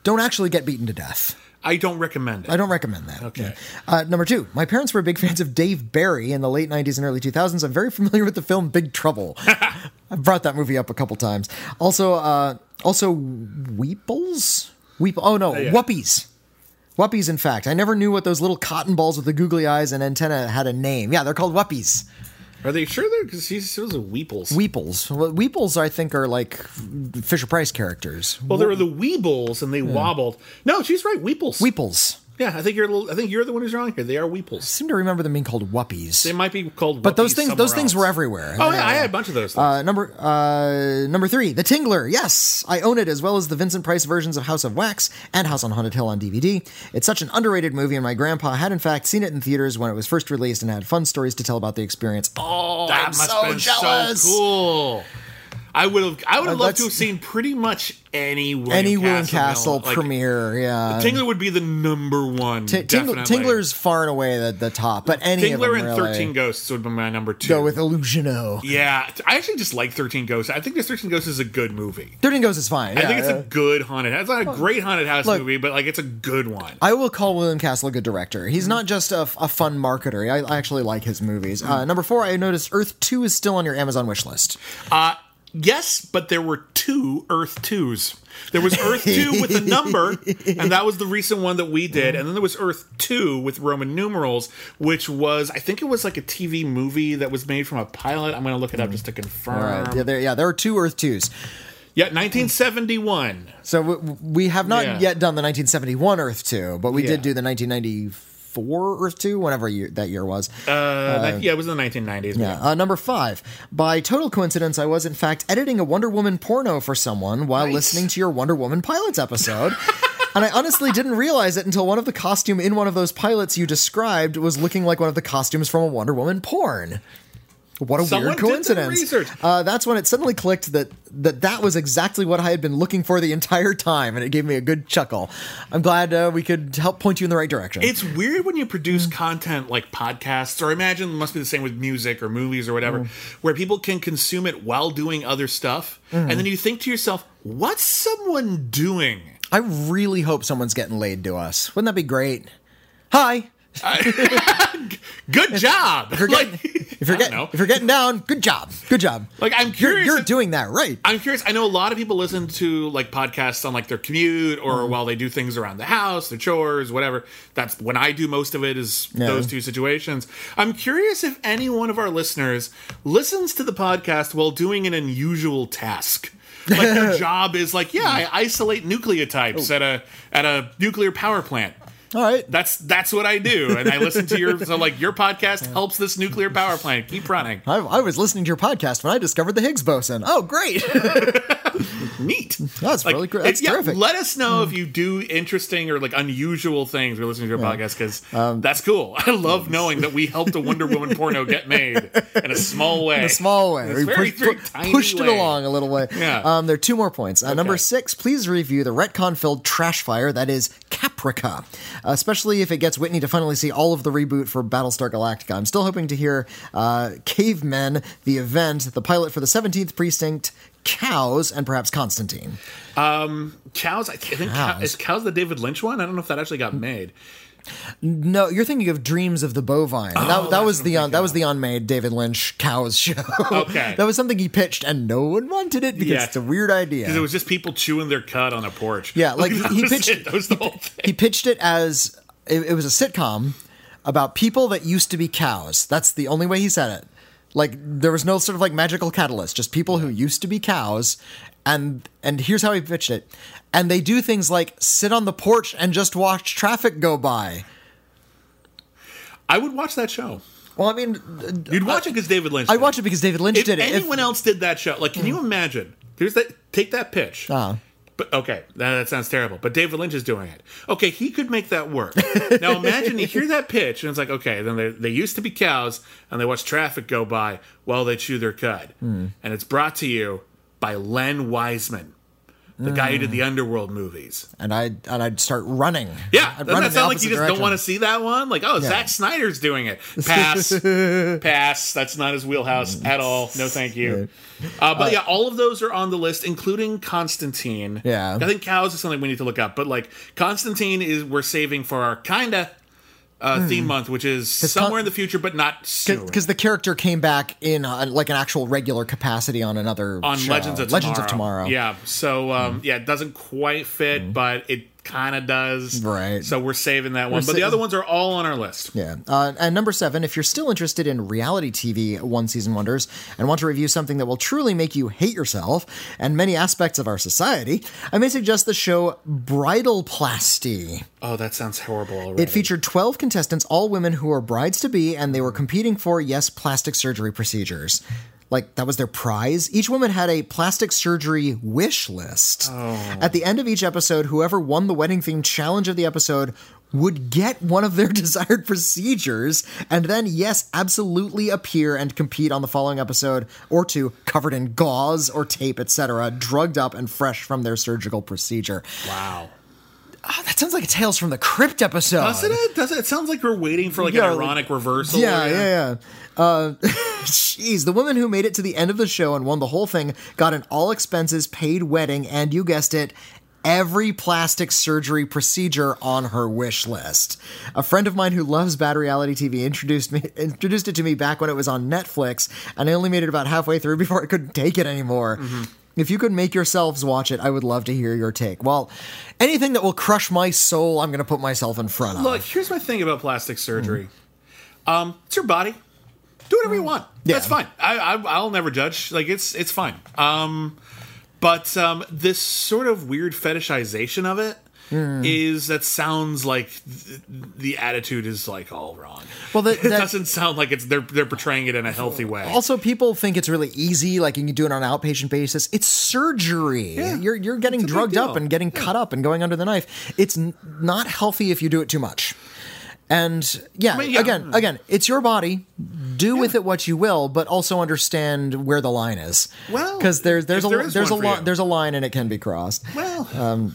Don't actually get beaten to death. I don't recommend it. I don't recommend that. Okay. Uh, number two, my parents were big fans of Dave Barry in the late 90s and early 2000s. I'm very familiar with the film Big Trouble. I've brought that movie up a couple times. Also, uh, also Weeples? Weep. Oh no, yeah. Whuppies. Whuppies, in fact. I never knew what those little cotton balls with the googly eyes and antenna had a name. Yeah, they're called Whuppies. Are they sure they're because he's those are Weeples? Weeples. Well, Weeples, I think, are like Fisher Price characters. well, there were the Weebles and they wobbled. No, she's right. Weeples. Weeples. Yeah, I think you're. a little- I think you're the one who's wrong here. They are Weeples. seem to remember them being called Whuppies. They might be called. But those things, those things else. were everywhere. Oh yeah, I had a bunch of those. Things. Uh, number uh, number three, The Tingler. Yes, I own it as well as the Vincent Price versions of House of Wax and House on Haunted Hill on DVD. It's such an underrated movie, and my grandpa had in fact seen it in theaters when it was first released and had fun stories to tell about the experience. Oh, that I'm must so been jealous. so cool. I would have. I would have Uh, loved to have seen pretty much any William Any William Castle, Castle like, premiere, yeah. Tingler would be the number one. T- Ting- definitely. Tingler's far and away the, the top, but any of Tingler them and really Thirteen Ghosts would be my number two. go with Illusion-O. Yeah, I actually just like Thirteen Ghosts. I think this Thirteen Ghosts is a good movie. Thirteen Ghosts is fine. I think it's yeah. a good haunted. It's not a great haunted house look- movie, but like it's a good one. I will call William Castle a good director. He's not just a, a fun marketer. I, I actually like his movies. Uh, number four, I noticed Earth 2 is still on your Amazon wish list. Uh, yes, but there were two Earth twos. There was Earth two with a number, and that was the recent one that we did. And then there was Earth two with Roman numerals, which was I think it was like a TV movie that was made from a pilot. I'm going to look it up just to mm. confirm. All right. Yeah, there, yeah, there are two Earth 2s. Yeah, 1971. So we, we have not Yeah. yet done the 1971 Earth 2, but we Yeah. did do the 1994 Earth 2, whatever year, that year was. Uh, yeah, it was in the 1990s. Yeah. Uh, number five. By total coincidence, I was in fact editing a Wonder Woman porno for someone while Nice. listening to your Wonder Woman pilots episode. and I honestly didn't realize it until one of the costume in one of those pilots you described was looking like one of the costumes from a Wonder Woman porn. What a Someone weird coincidence! Uh, that's when it suddenly clicked that, that that was exactly what I had been looking for the entire time, and it gave me a good chuckle. I'm glad uh, we could help point you in the right direction. It's weird when you produce content like podcasts, or imagine it must be the same with music or movies or whatever, where people can consume it while doing other stuff. And then you think to yourself, what's someone doing? I really hope someone's getting laid to us. Wouldn't that be great? Hi. Good job. If you're getting, like, if you're getting, if you're getting down, good job. Good job. Like, I'm You're, curious you're if- doing that right. I'm curious. I know a lot of people listen to like podcasts on like their commute or Mm-hmm. while they do things around the house, their chores, whatever. That's when I do most of it is Yeah. those two situations. I'm curious if any one of our listeners listens to the podcast while doing an unusual task. Like their job is like, yeah, I isolate nucleotypes Oh. at a at a nuclear power plant. All right. That's that's what I do, and I listen to your so like your podcast helps this nuclear power plant keep running. I, I was listening to your podcast when I discovered the Higgs boson. Oh, great. Neat. That's really great. That's yeah, terrific. Let us know if you do interesting or like unusual things We're listening to your podcast because Um, that's cool. I love knowing that we helped a Wonder Woman porno get made in a small way. In a small way. We very, pushed, very pushed it along a little way. Yeah. Um, there are two more points. Uh, Number six, please review the retcon filled trash fire that is Caprica, especially if it gets Witney to finally see all of the reboot for Battlestar Galactica. I'm still hoping to hear uh, Cavemen, the event, the pilot for the 17th Precinct, Cows, and perhaps Constantine. Cows, I think Cows. Cows. is Cows the David Lynch one. I don't know if that actually got made. No, you're thinking of Dreams of the Bovine. And that, that Oh, was the uh, I'm that was the unmade David Lynch Cows show. Okay. that was something he pitched and no one wanted it because Yeah. it's a weird idea. Because it was just people chewing their cud on a porch. Yeah, like, that he pitched- it. That was the whole thing. he pitched it as it, it was a sitcom about people that used to be cows. That's the only way he said it. Like there was no sort of like magical catalyst, just people who used to be cows. And and here's how he pitched it. And they do things like sit on the porch and just watch traffic go by. I would watch that show. Well, I mean, You'd watch it because David Lynch. I watch it because David Lynch If did it. If- anyone else did that show, like, can you imagine Here's that. Take that pitch. Uh-huh. But okay, that, that sounds terrible. But David Lynch is doing it. Okay, he could make that work. now imagine you hear that pitch, and it's like, okay, then they, they used to be cows, and they watch traffic go by while they chew their cud, Hmm. and it's brought to you by Len Wiseman, the guy who did Hmm. the Underworld movies. and I and I'd start running. Yeah, I'd doesn't run that sound like you just don't want to see that one? Like, oh, Zack Snyder's doing it. Pass, pass. That's not his wheelhouse at all. No, thank you. Uh, but yeah, all of those are on the list, including Constantine. Yeah. I think cows is something we need to look up. But like Constantine is we're saving for our kinda uh, theme month, which is somewhere Con- in the future, but not soon. because the character came back in uh, like an actual regular capacity on another on show. Legends of Legends Tomorrow. of Tomorrow. Yeah. So um, yeah, it doesn't quite fit, but it kind of does. Right. So we're saving that one. We're But the other ones are all on our list. Yeah. Uh, and number seven, if you're still interested in reality TV one season wonders and want to review something that will truly make you hate yourself and many aspects of our society, I may suggest the show Bridalplasty. Oh, that sounds horrible already. It featured 12 contestants, all women who were brides to be, and they were competing for, yes, plastic surgery procedures. Like, that was their prize. Each woman had a plastic surgery wish list. At the end of each episode, whoever won the wedding themed challenge of the episode would get one of their desired procedures and then, yes, absolutely appear and compete on the following episode or two, covered in gauze or tape, etc., drugged up and fresh from their surgical procedure. wow. Ah, that sounds like a Tales from the Crypt episode. Doesn't it? Does it? It sounds like we're waiting for like Yeah, an ironic reversal. Yeah, yeah, yeah. Uh, jeez, the woman who made it to the end of the show and won the whole thing got an all expenses paid wedding, and you guessed it. Every plastic surgery procedure on her wish list. A friend of mine who loves bad reality TV introduced me introduced it to me back when it was on Netflix, and I only made it about halfway through before I couldn't take it anymore. If you could make yourselves watch it, I would love to hear your take. Well, anything that will crush my soul, I'm going to put myself in front of. Look, here's my thing about plastic surgery. Um, it's your body. Do whatever you want. Yeah. That's fine. I, I I'll never judge. Like it's it's fine. Um, but um, this sort of weird fetishization of it is Hmm. that sounds like th- the attitude is like all wrong. Well, that- it that- doesn't sound like it's they're they're portraying it in a healthy way. Also, people think it's really easy, like you can do it on an outpatient basis. It's surgery. Yeah. You're you're getting It's a big drugged up and getting cut up and going under the knife. It's n- not healthy if you do it too much. And yeah, mean, yeah. again, again, it's your body. Do with it what you will, but also understand where the line is. Well, because there's there's a there there's a li- there's a line and it can be crossed. Well,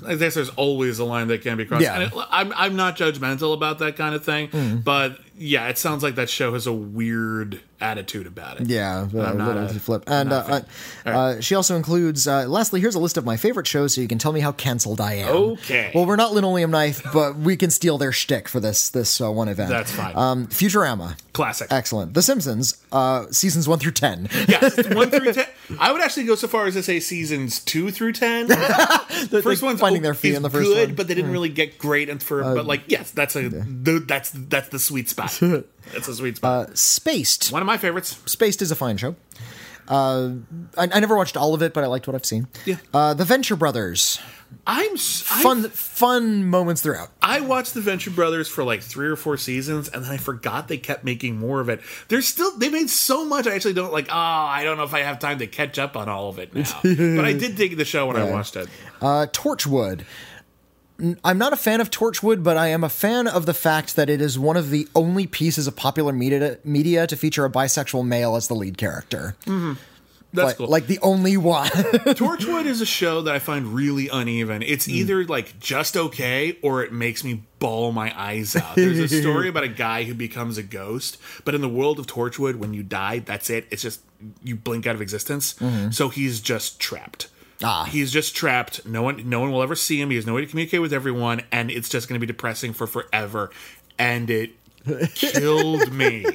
I guess there's always a line that can be crossed. Yeah. And it, I'm I'm not judgmental about that kind of thing, Mm. but yeah, it sounds like that show has a weird attitude about it. Yeah, I'm a not little a- flip. And uh, not a uh, uh, she also includes. Uh, lastly, here's a list of my favorite shows, so you can tell me how cancelled I am. Okay. Well, we're not Linoleum Knife, but we can steal their shtick for this this uh, one event. That's fine. Um, Futurama, Classic. excellent. The Simpsons, uh, seasons one through ten. Yes, one through ten. I would actually go so far as to say seasons two through ten. The first one's finding their feet in the first good, one. but they didn't really get great. And for but like yes, that's a the, that's that's the sweet spot. That's a sweet spot. Uh, Spaced. One of my favorites. Spaced is a fine show. Uh, I, I never watched all of it, but I liked what I've seen. Yeah. Uh, the Venture Brothers, I'm s- I- fun fun moments throughout. I watched the Venture Brothers for like three or four seasons, and then I forgot they kept making more of it. They're still they made so much. I actually don't like. Oh, I don't know if I have time to catch up on all of it now. but I did dig the show when I watched it. Uh, Torchwood. I'm not a fan of Torchwood, but I am a fan of the fact that it is one of the only pieces of popular media, media to feature a bisexual male as the lead character. That's like, cool. like the only one. Torchwood is a show that I find really uneven. It's either like just okay or it makes me bawl my eyes out. There's a story about a guy who becomes a ghost, but in the world of Torchwood, when you die, that's it. It's just you blink out of existence. So he's just trapped. Ah. He's just trapped. No one no one will ever see him. He has no way to communicate with everyone, and it's just gonna be depressing for forever. And it killed me.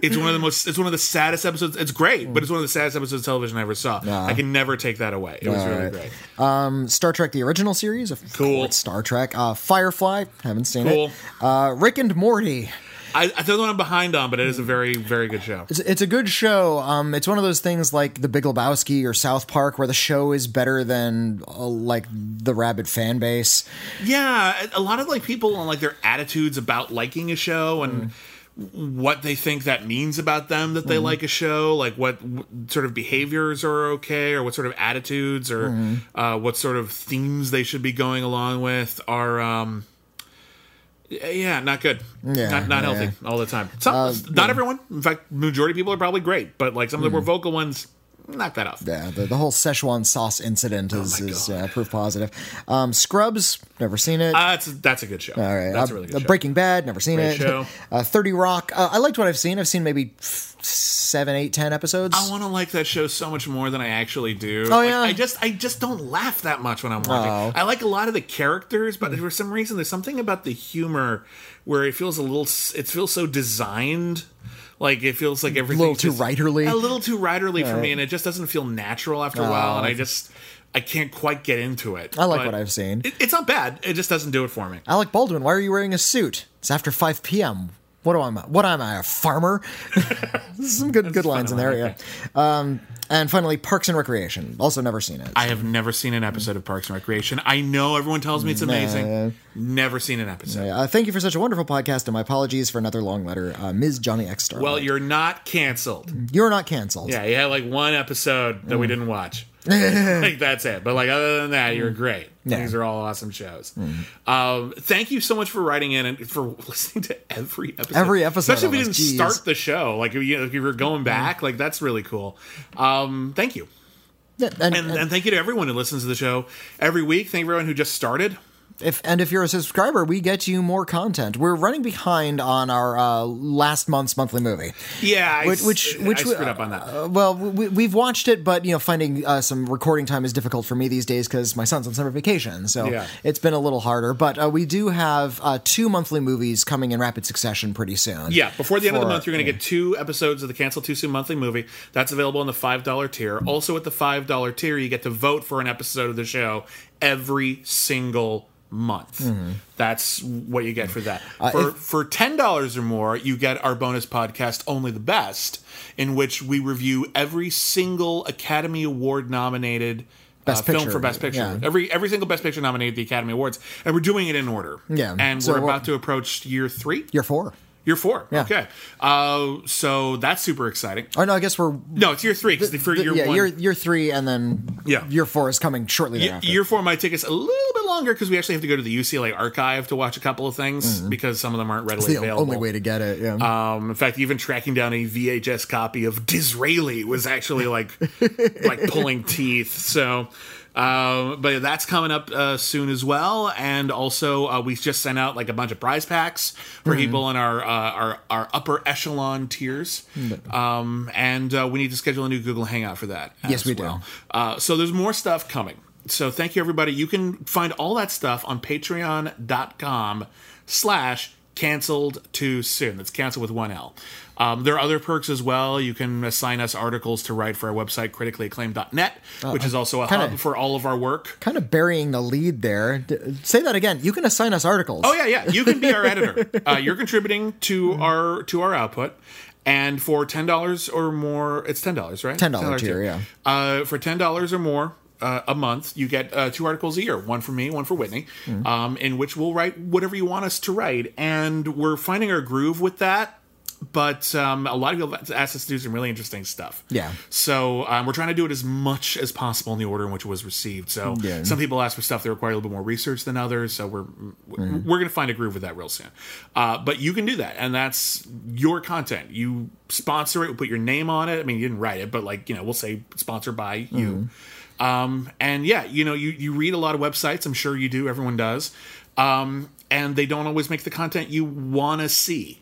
It's one of the most. It's one of the saddest episodes. It's great, but it's one of the saddest episodes of television I ever saw. I can never take that away. It was really right. great. um, Star Trek: The Original Series, of Cool. Star Trek. Uh, Firefly, haven't seen Cool. it. Uh, Rick and Morty. I, I don't know what I'm behind on, but it is a very, very good show. It's, it's a good show. Um, it's one of those things like The Big Lebowski or South Park, where the show is better than uh, like the rabid fan base. Yeah, a lot of like people and like their attitudes about liking a show and what they think that means about them that they Mm-hmm. like a show, like what, what sort of behaviors are okay, or what sort of attitudes, or Mm-hmm. uh, what sort of themes they should be going along with are. Um, yeah, not good. Yeah, not, not yeah. Uh, healthy all the time. Some, not everyone. In fact, majority of people are probably great, but like some of the more vocal ones, knock that off. Mm. Yeah, the, the whole Szechuan sauce incident is, Oh is yeah, proof positive. Um, Scrubs, never seen it. Uh, that's that's a good show. All right, that's uh, a really good uh, show. Breaking Bad, never seen Great it. show. Uh, Thirty Rock, uh, I liked what I've seen. I've seen maybe seven, eight, ten episodes. I want to like that show so much more than I actually do. Oh, Like, yeah? I just I just don't laugh that much when I'm watching. Oh. I like a lot of the characters, but for some reason there's something about the humor where it feels a little. It feels so designed. Like it feels like everything little too writerly? A little too writerly for me, and it just doesn't feel natural after a while. And I just I can't quite get into it. I like what I've seen. It, it's not bad. It just doesn't do it for me. Alec Baldwin, why are you wearing a suit? It's after five p.m. What am I? What am I? A farmer? Some good good lines in there. Yeah. Um, and finally, Parks and Recreation. Also, never seen it. I have never seen an episode of Parks and Recreation. I know everyone tells me it's amazing. Never seen an episode. Uh, thank you for such a wonderful podcast, and my apologies for another long letter, uh, Ms. Johnny X Star. Well, you're not canceled. you're not canceled. Yeah, you had like one episode that we didn't watch. like that's it. But like other than that, you're great. Yeah. Mm. These are all awesome shows. Um, thank you so much for writing in and for listening to every episode. Every episode especially if you didn't us, geez. start the show. Like if you, if you were going back, like that's really cool. Um, thank you. And, And, and and thank you to everyone who listens to the show every week. Thank you everyone who just started. If and if you're a subscriber, we get you more content. We're running behind on our uh, last month's monthly movie. Yeah, I, Which- which- which I we- screwed up on that. Uh, well, we, we've watched it, but you know, finding uh, some recording time is difficult for me these days because my son's on summer vacation, so Yeah. it's been a little harder. But uh, we do have uh, two monthly movies coming in rapid succession pretty soon. Yeah, before the end of the month, you're going to get two episodes of the Cancel Too Soon monthly movie. That's available on the $5 tier. Also, at the $5 tier, you get to vote for an episode of the show every single month. That's what you get for that. for, if- for $10 or more, you get our bonus podcast, Only the Best, in which we review every single Academy Award nominated. Best uh, film for Best Picture. yeah. Every every single Best Picture nominated at the Academy Awards, and we're doing it in order. Yeah, and so we're about to approach year three. Year four. Year four. Yeah. Okay. Uh, so that's super exciting. Oh no, I guess we're No, it's year three because for the- year yeah, one, year year three, and then Yeah. year four is coming shortly Ye- thereafter. year four might take us a little bit longer because we actually have to go to the UCLA archive to watch a couple of things because some of them aren't readily Mm-hmm. the available. only way to get it. Yeah. Um, in fact, even tracking down a VHS copy of Disraeli was actually like like pulling teeth. So, um, but that's coming up uh, soon as well. And also, uh, we just sent out like a bunch of prize packs for Mm-hmm. people in our uh, our our upper echelon tiers. Um, and uh, we need to schedule a new Google Hangout for that. Yes, we do. well. Uh, so there's more stuff coming. So thank you everybody. You can find all that stuff on patreon.com slash canceled too soon. That's canceled with one L. Um, there are other perks as well. You can assign us articles to write for our website, criticallyacclaimed.net, which is also a kinda- hub for all of our work. kind of burying the lead there. D- say that again. You can assign us articles. Oh yeah, yeah. You can be our editor. Uh, you're contributing to our to our output, and for ten dollars or more, it's ten dollars, right? $10 tier, yeah. Uh, for ten dollars or more. Uh, a month, you get uh, two articles a year, one for me, one for Witney, Mm-hmm. um, in which we'll write whatever you want us to write, and we're finding our groove with that. But um, a lot of people asked us to do some really interesting stuff. Yeah. So um, we're trying to do it as much as possible in the order in which it was received. So Yeah. some people ask for stuff that require a little bit more research than others. So we're Mm-hmm. we're going to find a groove with that real soon. Uh, but you can do that, and that's your content. You sponsor it, we put your name on it. I mean, you didn't write it, but like you know, we'll say sponsored by you. Mm-hmm. Um, and yeah, you know, you you read a lot of websites. I'm sure you do. Everyone does. Um, and they don't always make the content you want to see.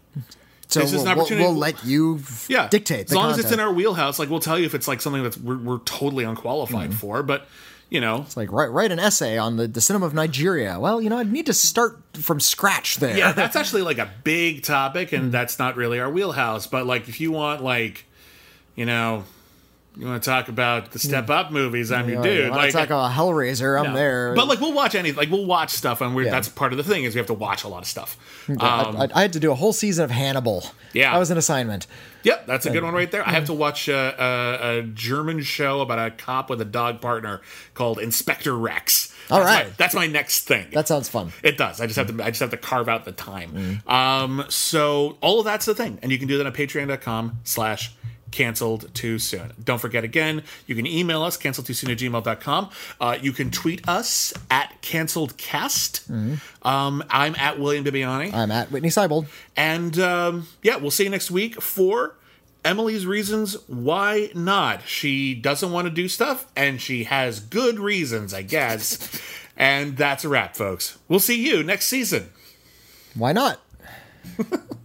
so this is we'll, an we'll- opportunity- We'll, let you f- Yeah, dictate. as long as it's in our wheelhouse. Like we'll tell you if it's like something that's we're, we're totally unqualified Mm-hmm. for. But you know, It's like write write an essay on the, the cinema of Nigeria. Well, you know, I'd need to start from scratch there. yeah, that's actually like a big topic, and that's not really our wheelhouse. But like, if you want like, you know, You want to talk about the Step Up movies? I'm your You dude. want to talk about Hellraiser? I'm no. there. But like, we'll watch any. Like, we'll watch stuff, and we're, Yeah. that's part of the thing is we have to watch a lot of stuff. I, Um, I- I had to do a whole season of Hannibal. Yeah. that was an assignment. Yep, that's a good one right there. I have to watch a, a, a German show about a cop with a dog partner called Inspector Rex. All right. that's my next thing. That sounds fun. It does. I just have to. I just have to carve out the time. Um, so all of that's the thing, and you can do that on Patreon.com/slash canceled too soon. Don't forget again, you can email us canceled too soon at gmail.com. Uh, you can tweet us at canceledcast. Um, I'm at William Bibbiani, I'm at Witney Seibold. and um, yeah, we'll see you next week for. Emily's reasons why not. She doesn't want to do stuff, and she has good reasons, I guess. and that's a wrap, folks. We'll see you next season. Why not?